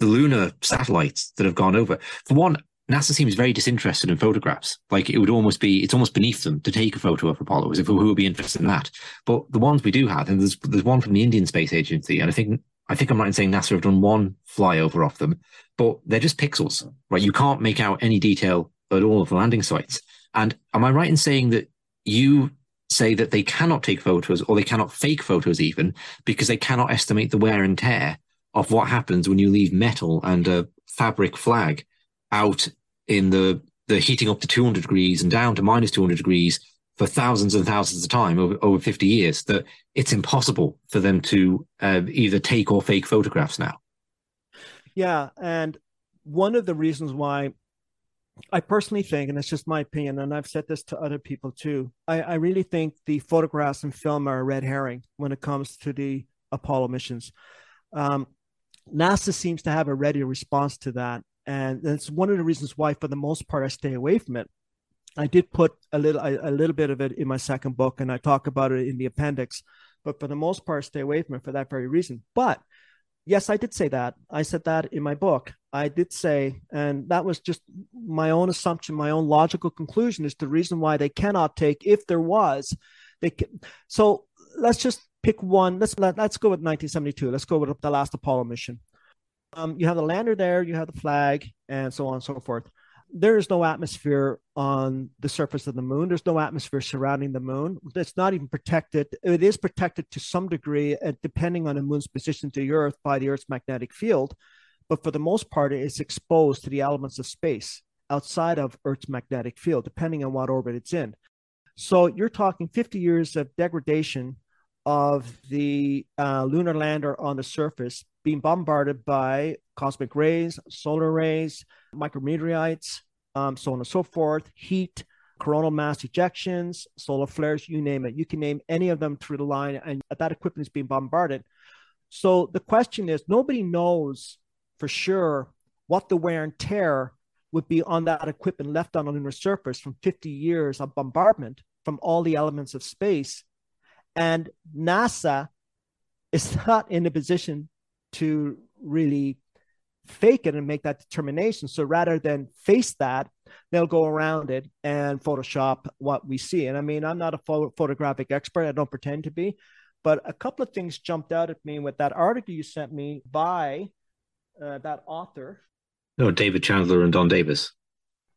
the lunar satellites that have gone over, for one, NASA seems very disinterested in photographs. Like it would almost be, it's almost beneath them to take a photo of Apollo, as if who would be interested in that. But the ones we do have, and there's there's one from the Indian Space Agency, and I think I think I'm right in saying NASA have done one flyover of them, but they're just pixels, right? You can't make out any detail at all of the landing sites. And am I right in saying that you say that they cannot take photos or they cannot fake photos even because they cannot estimate the wear and tear of what happens when you leave metal and a fabric flag out in the the heating up to 200 degrees and down to minus 200 degrees for thousands and thousands of time over, over 50 years that it's impossible for them to uh, either take or fake photographs now. Yeah. And one of the reasons why I personally think, and it's just my opinion, and I've said this to other people too, I, I really think the photographs and film are a red herring when it comes to the Apollo missions. Um, NASA seems to have a ready response to that. And that's one of the reasons why, for the most part, I stay away from it. I did put a little a, a, little bit of it in my second book, and I talk about it in the appendix. But for the most part, stay away from it for that very reason. But yes, I did say that. I said that in my book. I did say, and that was just my own assumption, my own logical conclusion is the reason why they cannot take, if there was, they can. So let's just pick one. Let's let, let's go with 1972. Let's go with the last Apollo mission. Um, you have the lander there, you have the flag, and so on and so forth there is no atmosphere on the surface of the moon. There's no atmosphere surrounding the moon. It's not even protected. It is protected to some degree, uh, depending on the moon's position to the Earth by the Earth's magnetic field. But for the most part, it's exposed to the elements of space outside of Earth's magnetic field, depending on what orbit it's in. So you're talking 50 years of degradation of the uh, lunar lander on the surface being bombarded by cosmic rays, solar rays, micrometeorites, um, so on and so forth, heat, coronal mass ejections, solar flares, you name it. You can name any of them through the line, and that equipment is being bombarded. So the question is nobody knows for sure what the wear and tear would be on that equipment left on the lunar surface from 50 years of bombardment from all the elements of space. And NASA is not in a position to really fake it and make that determination. So rather than face that, they'll go around it and Photoshop what we see. And I mean, I'm not a photo- photographic expert, I don't pretend to be, but a couple of things jumped out at me with that article you sent me by uh, that author. No, David Chandler and Don Davis.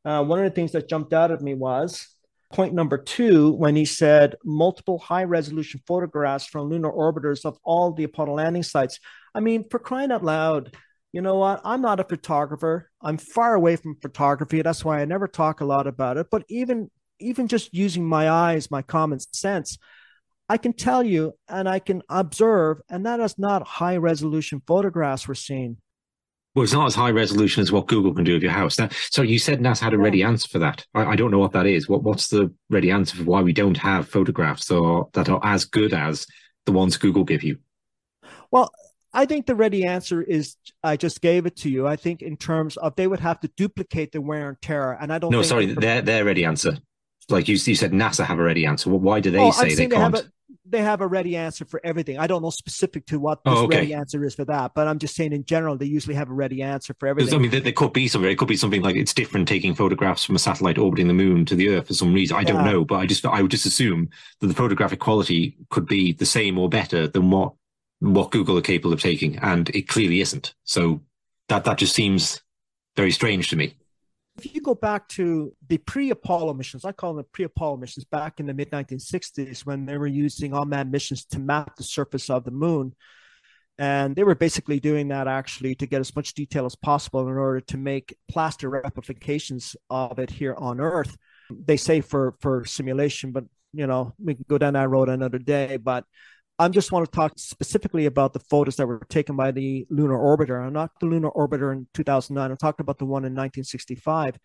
Uh, one of the things that jumped out at me was point number two when he said multiple high resolution photographs from lunar orbiters of all the Apollo landing sites. I mean, for crying out loud, you know what? I'm not a photographer. I'm far away from photography. That's why I never talk a lot about it. But even even just using my eyes, my common sense, I can tell you and I can observe, and that is not high resolution photographs we're seeing. Well, it's not as high resolution as what Google can do of your house. Now, so you said NASA had a ready answer for that. I, I, don't know what that is. What what's the ready answer for why we don't have photographs or that are as good as the ones Google give you? Well, I think the ready answer is I just gave it to you. I think in terms of they would have to duplicate the wear and tear, and I don't. No, sorry, their their ready answer. Like you, you said, NASA have a ready answer. Why do they oh, say they can't? They they have a ready answer for everything. I don't know specific to what oh, this oh, okay. ready answer is for that, but I'm just saying in general, they usually have a ready answer for everything. I mean, there, there, could be something. It could be something like it's different taking photographs from a satellite orbiting the moon to the Earth for some reason. I yeah. don't know, but I just I would just assume that the photographic quality could be the same or better than what what Google are capable of taking, and it clearly isn't. So that that just seems very strange to me if you go back to the pre-Apollo missions, I call them pre-Apollo missions back in the mid 1960s when they were using unmanned missions to map the surface of the moon. And they were basically doing that actually to get as much detail as possible in order to make plaster replications of it here on Earth. They say for for simulation, but you know we can go down that road another day. But I just want to talk specifically about the photos that were taken by the lunar orbiter. I'm not the lunar orbiter in 2009. I'm talking about the one in 1965.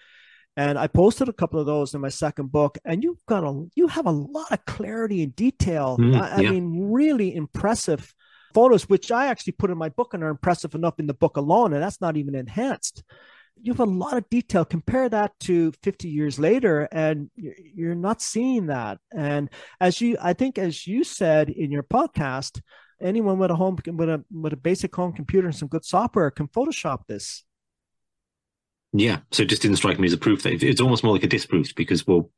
And I posted a couple of those in my second book, and you've got a you have a lot of clarity and detail. Mm, I, yeah. I mean, really impressive photos, which I actually put in my book and are impressive enough in the book alone, and that's not even enhanced you have a lot of detail. Compare that to 50 years later, and you're not seeing that. And as you, I think, as you said in your podcast, anyone with a home with a with a basic home computer and some good software can Photoshop this. Yeah, so it just didn't strike me as a proof that it's almost more like a disproof because well,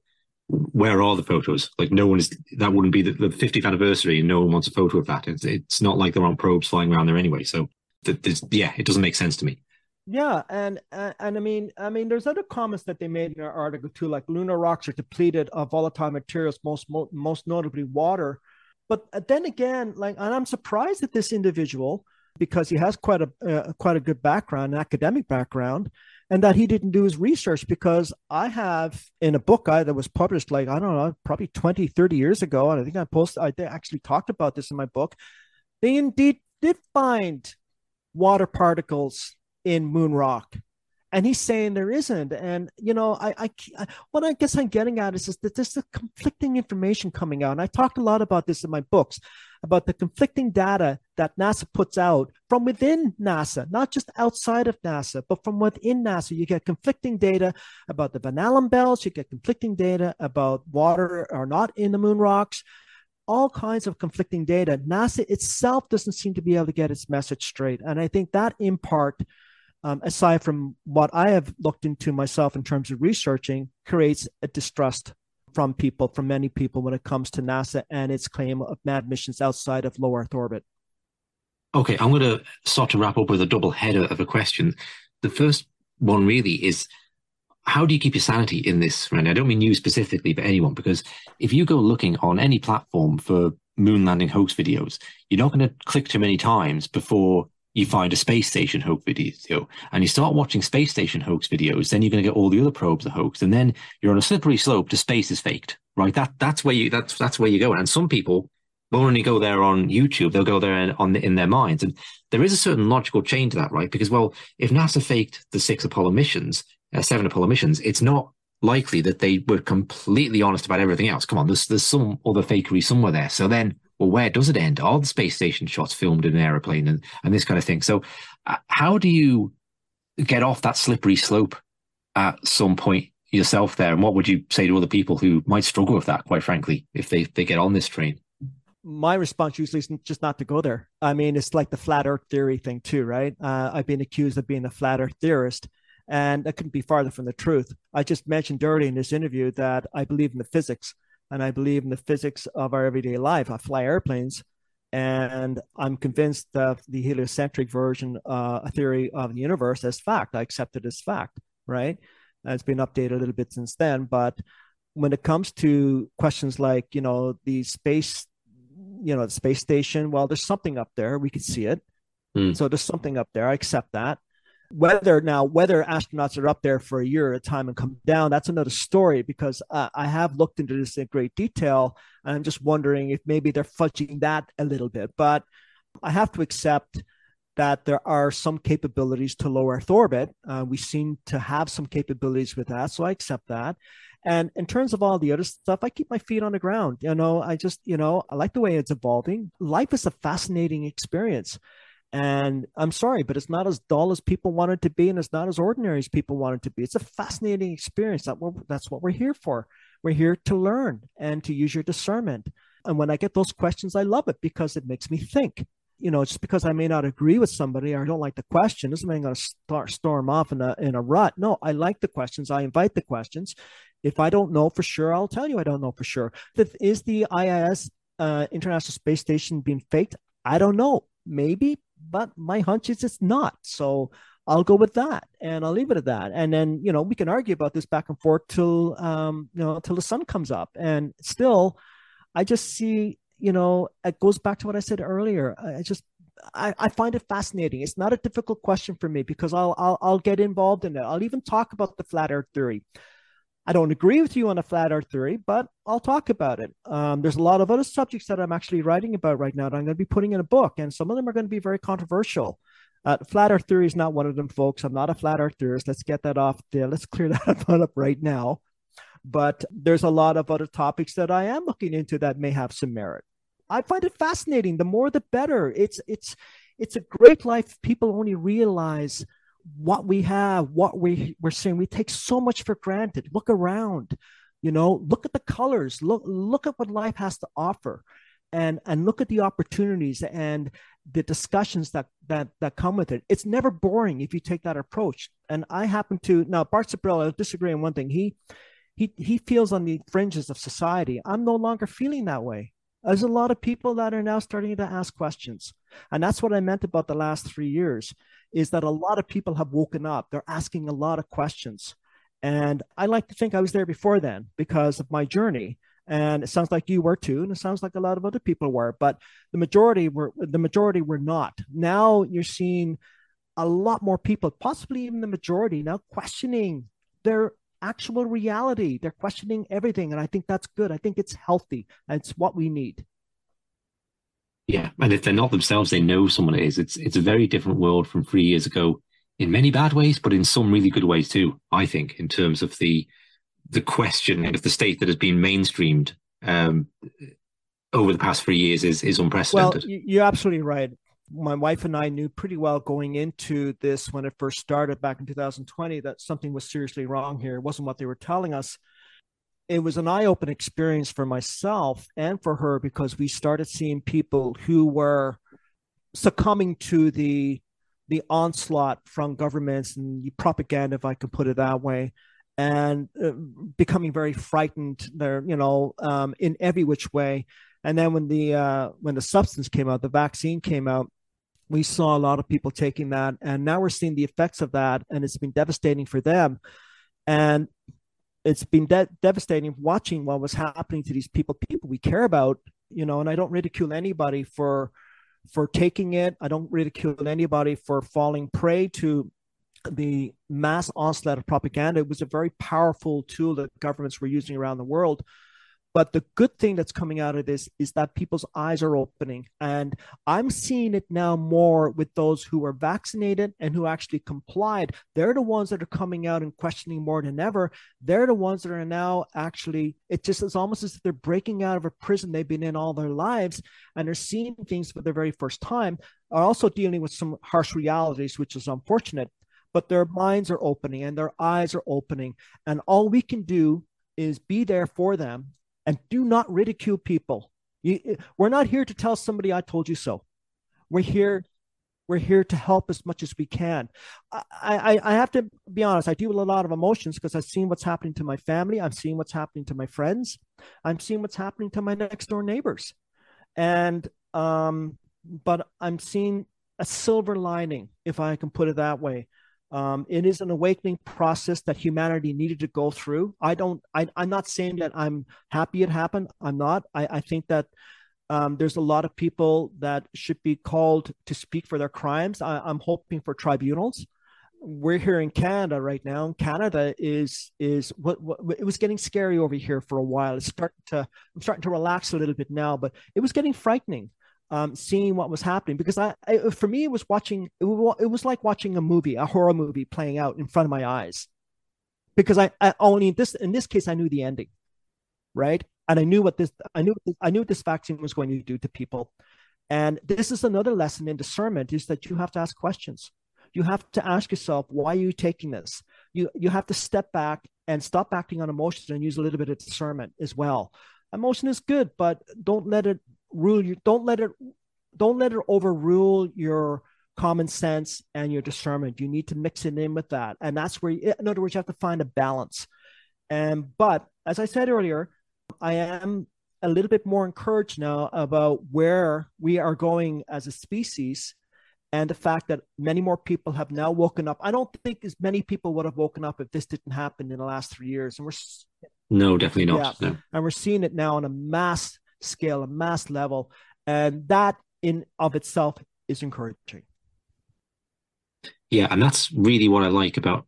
where are the photos? Like no one is that wouldn't be the, the 50th anniversary, and no one wants a photo of that. It's it's not like there aren't probes flying around there anyway. So that yeah, it doesn't make sense to me. Yeah, and, and and I mean, I mean, there's other comments that they made in our article too, like lunar rocks are depleted of volatile materials, most most notably water. But uh, then again, like, and I'm surprised at this individual because he has quite a uh, quite a good background, an academic background, and that he didn't do his research because I have in a book I, that was published like I don't know, probably 20, 30 years ago, and I think I posted, I actually talked about this in my book. They indeed did find water particles in moon rock. And he's saying there isn't. And you know I, I what i guess i'm getting at is, is that there's a conflicting information coming out. And i talked a lot about this in my books about the conflicting data that nasa puts out from within nasa not just outside of nasa but from within nasa. You get conflicting data about the van allen belts. You get conflicting data about water or not in the moon rocks. All kinds of conflicting data. Nasa itself doesn't seem to be able to get its message straight. And i think that in part um, aside from what I have looked into myself in terms of researching, creates a distrust from people, from many people, when it comes to NASA and its claim of manned missions outside of low Earth orbit. Okay, I'm going to start to wrap up with a double header of a question. The first one really is how do you keep your sanity in this? Right? I don't mean you specifically, but anyone, because if you go looking on any platform for moon landing hoax videos, you're not going to click too many times before you find a space station hoax video and you start watching space station hoax videos, then you're going to get all the other probes are hoaxed, and then you're on a slippery slope to space is faked, right? That that's where you that's that's where you go. And some people won't only go there on YouTube; they'll go there in, on in their minds. And there is a certain logical chain to that, right? Because well, if NASA faked the six Apollo missions, uh, seven Apollo missions, it's not likely that they were completely honest about everything else. Come on, there's there's some other fakery somewhere there. So then well, where does it end? Are the space station shots filmed in an aeroplane and, and this kind of thing? So, uh, how do you get off that slippery slope at some point yourself there? And what would you say to other people who might struggle with that, quite frankly, if they, they get on this train? My response usually is just not to go there. I mean, it's like the flat earth theory thing, too, right? Uh, I've been accused of being a flat earth theorist, and that couldn't be farther from the truth. I just mentioned earlier in this interview that I believe in the physics and I believe in the physics of our everyday life. I fly airplanes, and I'm convinced that the heliocentric version, uh, a theory of the universe, as fact. I accept it as fact, right? It's been updated a little bit since then, but when it comes to questions like, you know, the space, you know, the space station, well, there's something up there. We could see it. Mm. So there's something up there. I accept that. Whether now, whether astronauts are up there for a year at a time and come down, that's another story because uh, I have looked into this in great detail. And I'm just wondering if maybe they're fudging that a little bit. But I have to accept that there are some capabilities to low Earth orbit. Uh, we seem to have some capabilities with that. So I accept that. And in terms of all the other stuff, I keep my feet on the ground. You know, I just, you know, I like the way it's evolving. Life is a fascinating experience. And I'm sorry, but it's not as dull as people want it to be, and it's not as ordinary as people want it to be. It's a fascinating experience. That that's what we're here for. We're here to learn and to use your discernment. And when I get those questions, I love it because it makes me think. You know, just because I may not agree with somebody or I don't like the question doesn't mean I'm going to start storm off in a in a rut. No, I like the questions. I invite the questions. If I don't know for sure, I'll tell you I don't know for sure. Is the ISS uh, International Space Station being faked? I don't know. Maybe, but my hunch is it's not. So I'll go with that and I'll leave it at that. And then, you know, we can argue about this back and forth till, um, you know, till the sun comes up. And still, I just see, you know, it goes back to what I said earlier. I just, I, I find it fascinating. It's not a difficult question for me because I'll, I'll, I'll get involved in it. I'll even talk about the flat earth theory. I don't agree with you on a flat earth theory, but I'll talk about it. Um, there's a lot of other subjects that I'm actually writing about right now that I'm going to be putting in a book, and some of them are going to be very controversial. Uh, flat earth theory is not one of them, folks. I'm not a flat earth theorist. Let's get that off there. Let's clear that up right now. But there's a lot of other topics that I am looking into that may have some merit. I find it fascinating. The more, the better. It's it's it's a great life. People only realize what we have, what we we're seeing. We take so much for granted. Look around, you know, look at the colors, look look at what life has to offer, and and look at the opportunities and the discussions that that that come with it. It's never boring if you take that approach. And I happen to now Bart Sabrillo, I disagree on one thing. He he he feels on the fringes of society. I'm no longer feeling that way. There's a lot of people that are now starting to ask questions. And that's what I meant about the last three years is that a lot of people have woken up. They're asking a lot of questions. And I like to think I was there before then because of my journey. And it sounds like you were too, and it sounds like a lot of other people were, but the majority were the majority were not. Now you're seeing a lot more people, possibly even the majority, now questioning their actual reality. They're questioning everything. And I think that's good. I think it's healthy. And it's what we need. Yeah. And if they're not themselves, they know someone is. It's it's a very different world from three years ago in many bad ways, but in some really good ways too, I think, in terms of the the question of the state that has been mainstreamed um, over the past three years is is unprecedented. Well, you're absolutely right my wife and I knew pretty well going into this when it first started back in 2020 that something was seriously wrong here. It wasn't what they were telling us. It was an eye opening experience for myself and for her because we started seeing people who were succumbing to the the onslaught from governments and the propaganda, if I could put it that way, and uh, becoming very frightened. They're you know um, in every which way. And then when the uh, when the substance came out, the vaccine came out, we saw a lot of people taking that, and now we're seeing the effects of that, and it's been devastating for them. And it's been de- devastating watching what was happening to these people, people we care about, you know. And I don't ridicule anybody for for taking it. I don't ridicule anybody for falling prey to the mass onslaught of propaganda. It was a very powerful tool that governments were using around the world but the good thing that's coming out of this is that people's eyes are opening. And I'm seeing it now more with those who are vaccinated and who actually complied. They're the ones that are coming out and questioning more than ever. They're the ones that are now actually, it just is almost as if they're breaking out of a prison they've been in all their lives and they're seeing things for the very first time, are also dealing with some harsh realities, which is unfortunate. But their minds are opening and their eyes are opening. And all we can do is be there for them and do not ridicule people. You, we're not here to tell somebody I told you so. We're here we're here to help as much as we can. I, I, I have to be honest, I deal with a lot of emotions because I've seen what's happening to my family. I'm seeing what's happening to my friends. I'm seeing what's happening to my next door neighbors. And, um, but I'm seeing a silver lining, if I can put it that way. Um, it is an awakening process that humanity needed to go through. I don't. I, am not saying that I'm happy it happened. I'm not. I, I think that um, there's a lot of people that should be called to speak for their crimes. I, am hoping for tribunals. We're here in Canada right now. Canada is is what, what it was getting scary over here for a while. It's starting to. I'm starting to relax a little bit now, but it was getting frightening um, seeing what was happening. Because I, I, for me it was watching it was, it was like watching a movie a horror movie playing out in front of my eyes. Because I, I only in this in this case I knew the ending right? And I knew what this I knew I knew this vaccine was going to do to people. And this is another lesson in discernment is that you have to ask questions. You have to ask yourself why are you taking this? You you have to step back and stop acting on emotions and use a little bit of discernment as well. Emotion is good but don't let it rule you don't let it don't let it overrule your common sense and your discernment. You need to mix it in with that. And that's where you, in other words you have to find a balance. And but as i said earlier i am a little bit more encouraged now about where we are going as a species and the fact that many more people have now woken up. I don't think as many people would have woken up if this didn't happen in the last three years. And we're no definitely not. Yeah, no. and we're seeing it now on a mass scale, a mass level. And that in of itself is encouraging. Yeah, and that's really what I like about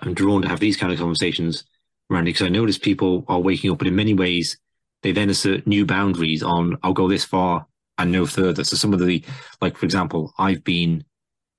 I'm drawn to have these kind of conversations Randy, because I notice people are waking up, but in many ways, they then assert new boundaries on, I'll go this far and no further. So some of the, like, for example, I've been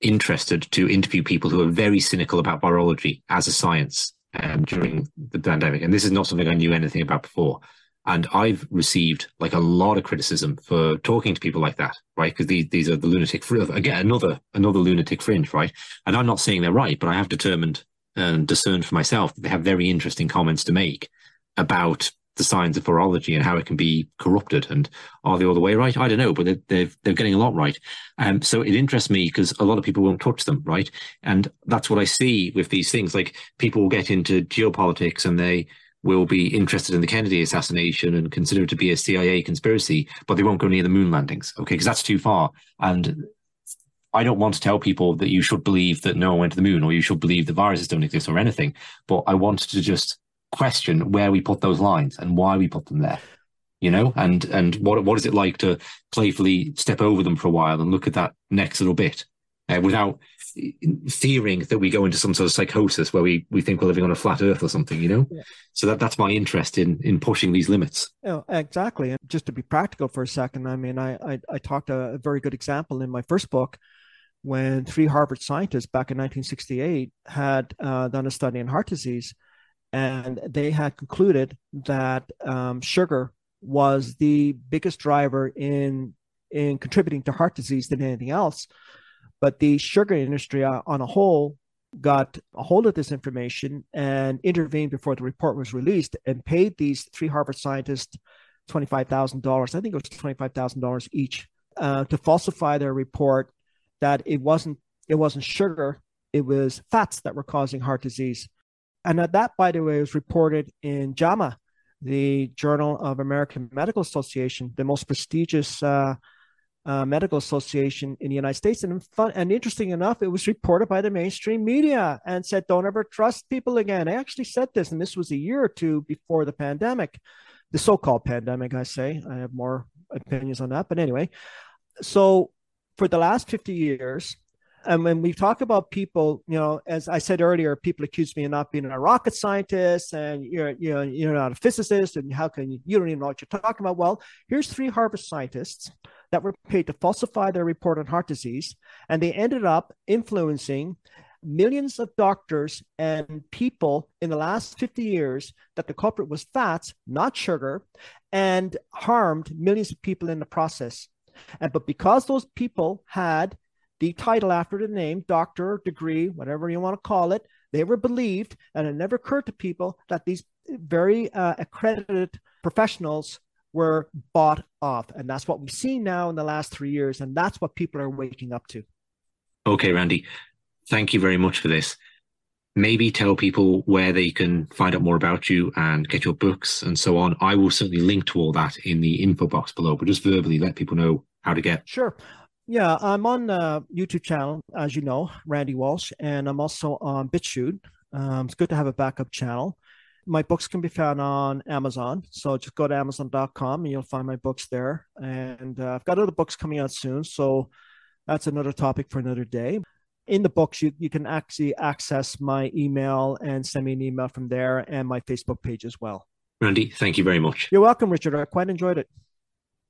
interested to interview people who are very cynical about virology as a science um, during the pandemic. And this is not something I knew anything about before. And I've received like a lot of criticism for talking to people like that, right? Because these these are the lunatic fringe. Again, another another lunatic fringe, right? And I'm not saying they're right, but I have determined and discerned for myself that they have very interesting comments to make about the science of virology and how it can be corrupted. And are they all the way right? I don't know, but they're they're, they're getting a lot right. Um, so it interests me because a lot of people won't touch them, right? And that's what I see with these things. Like people get into geopolitics and they will be interested in the Kennedy assassination and consider it to be a CIA conspiracy, but they won't go near the moon landings. Okay, because that's too far. And I don't want to tell people that you should believe that no one went to the moon or you should believe the viruses don't exist or anything, but I want to just question where we put those lines and why we put them there you know and and what what is it like to playfully step over them for a while and look at that next little bit uh, without fearing that we go into some sort of psychosis where we we think we're living on a flat earth or something you know yeah. so that that's my interest in in pushing these limits yeah, exactly and just to be practical for a second i mean i i, I talked a, a very good example in my first book when three harvard scientists back in 1968 had uh, done a study in heart disease and they had concluded that um, sugar was the biggest driver in in contributing to heart disease than anything else. But the sugar industry uh, on a whole got a hold of this information and intervened before the report was released and paid these three Harvard scientists $25,000. I think it was $25,000 each uh, to falsify their report that it wasn't it wasn't sugar, it was fats that were causing heart disease. And that, by the way, was reported in JAMA, the Journal of American Medical Association, the most prestigious uh, uh, medical association in the United States. And fun, and interesting enough, it was reported by the mainstream media and said, "Don't ever trust people again." I actually said this, and this was a year or two before the pandemic, the so-called pandemic. I say I have more opinions on that, but anyway. So for the last 50 years, and when we talk about people, you know, as I said earlier, people accuse me of not being a rocket scientist and you're, you know, you're not a physicist and how can you, you don't even know what you're talking about. Well, here's three Harvard scientists that were paid to falsify their report on heart disease, and they ended up influencing millions of doctors and people in the last 50 years that the culprit was fats, not sugar, and harmed millions of people in the process. And but because those people had the title after the name, doctor, degree, whatever you want to call it. They were believed, and it never occurred to people that these very uh, accredited professionals were bought off. And that's what we've seen now in the last three years. And that's what people are waking up to. Okay, Randy. Thank you very much for this. Maybe tell people where they can find out more about you and get your books and so on. I will certainly link to all that in the info box below, but just verbally let people know how to get. Sure. Yeah, I'm on the YouTube channel, as you know, Randy Walsh, and I'm also on BitChute. Um, it's good to have a backup channel. My books can be found on Amazon, so just go to Amazon.com and you'll find my books there. And uh, I've got other books coming out soon, so that's another topic for another day. In the books, you, you can actually access my email and send me an email from there and my Facebook page as well. Randy, thank you very much. You're welcome, Richard. I quite enjoyed it.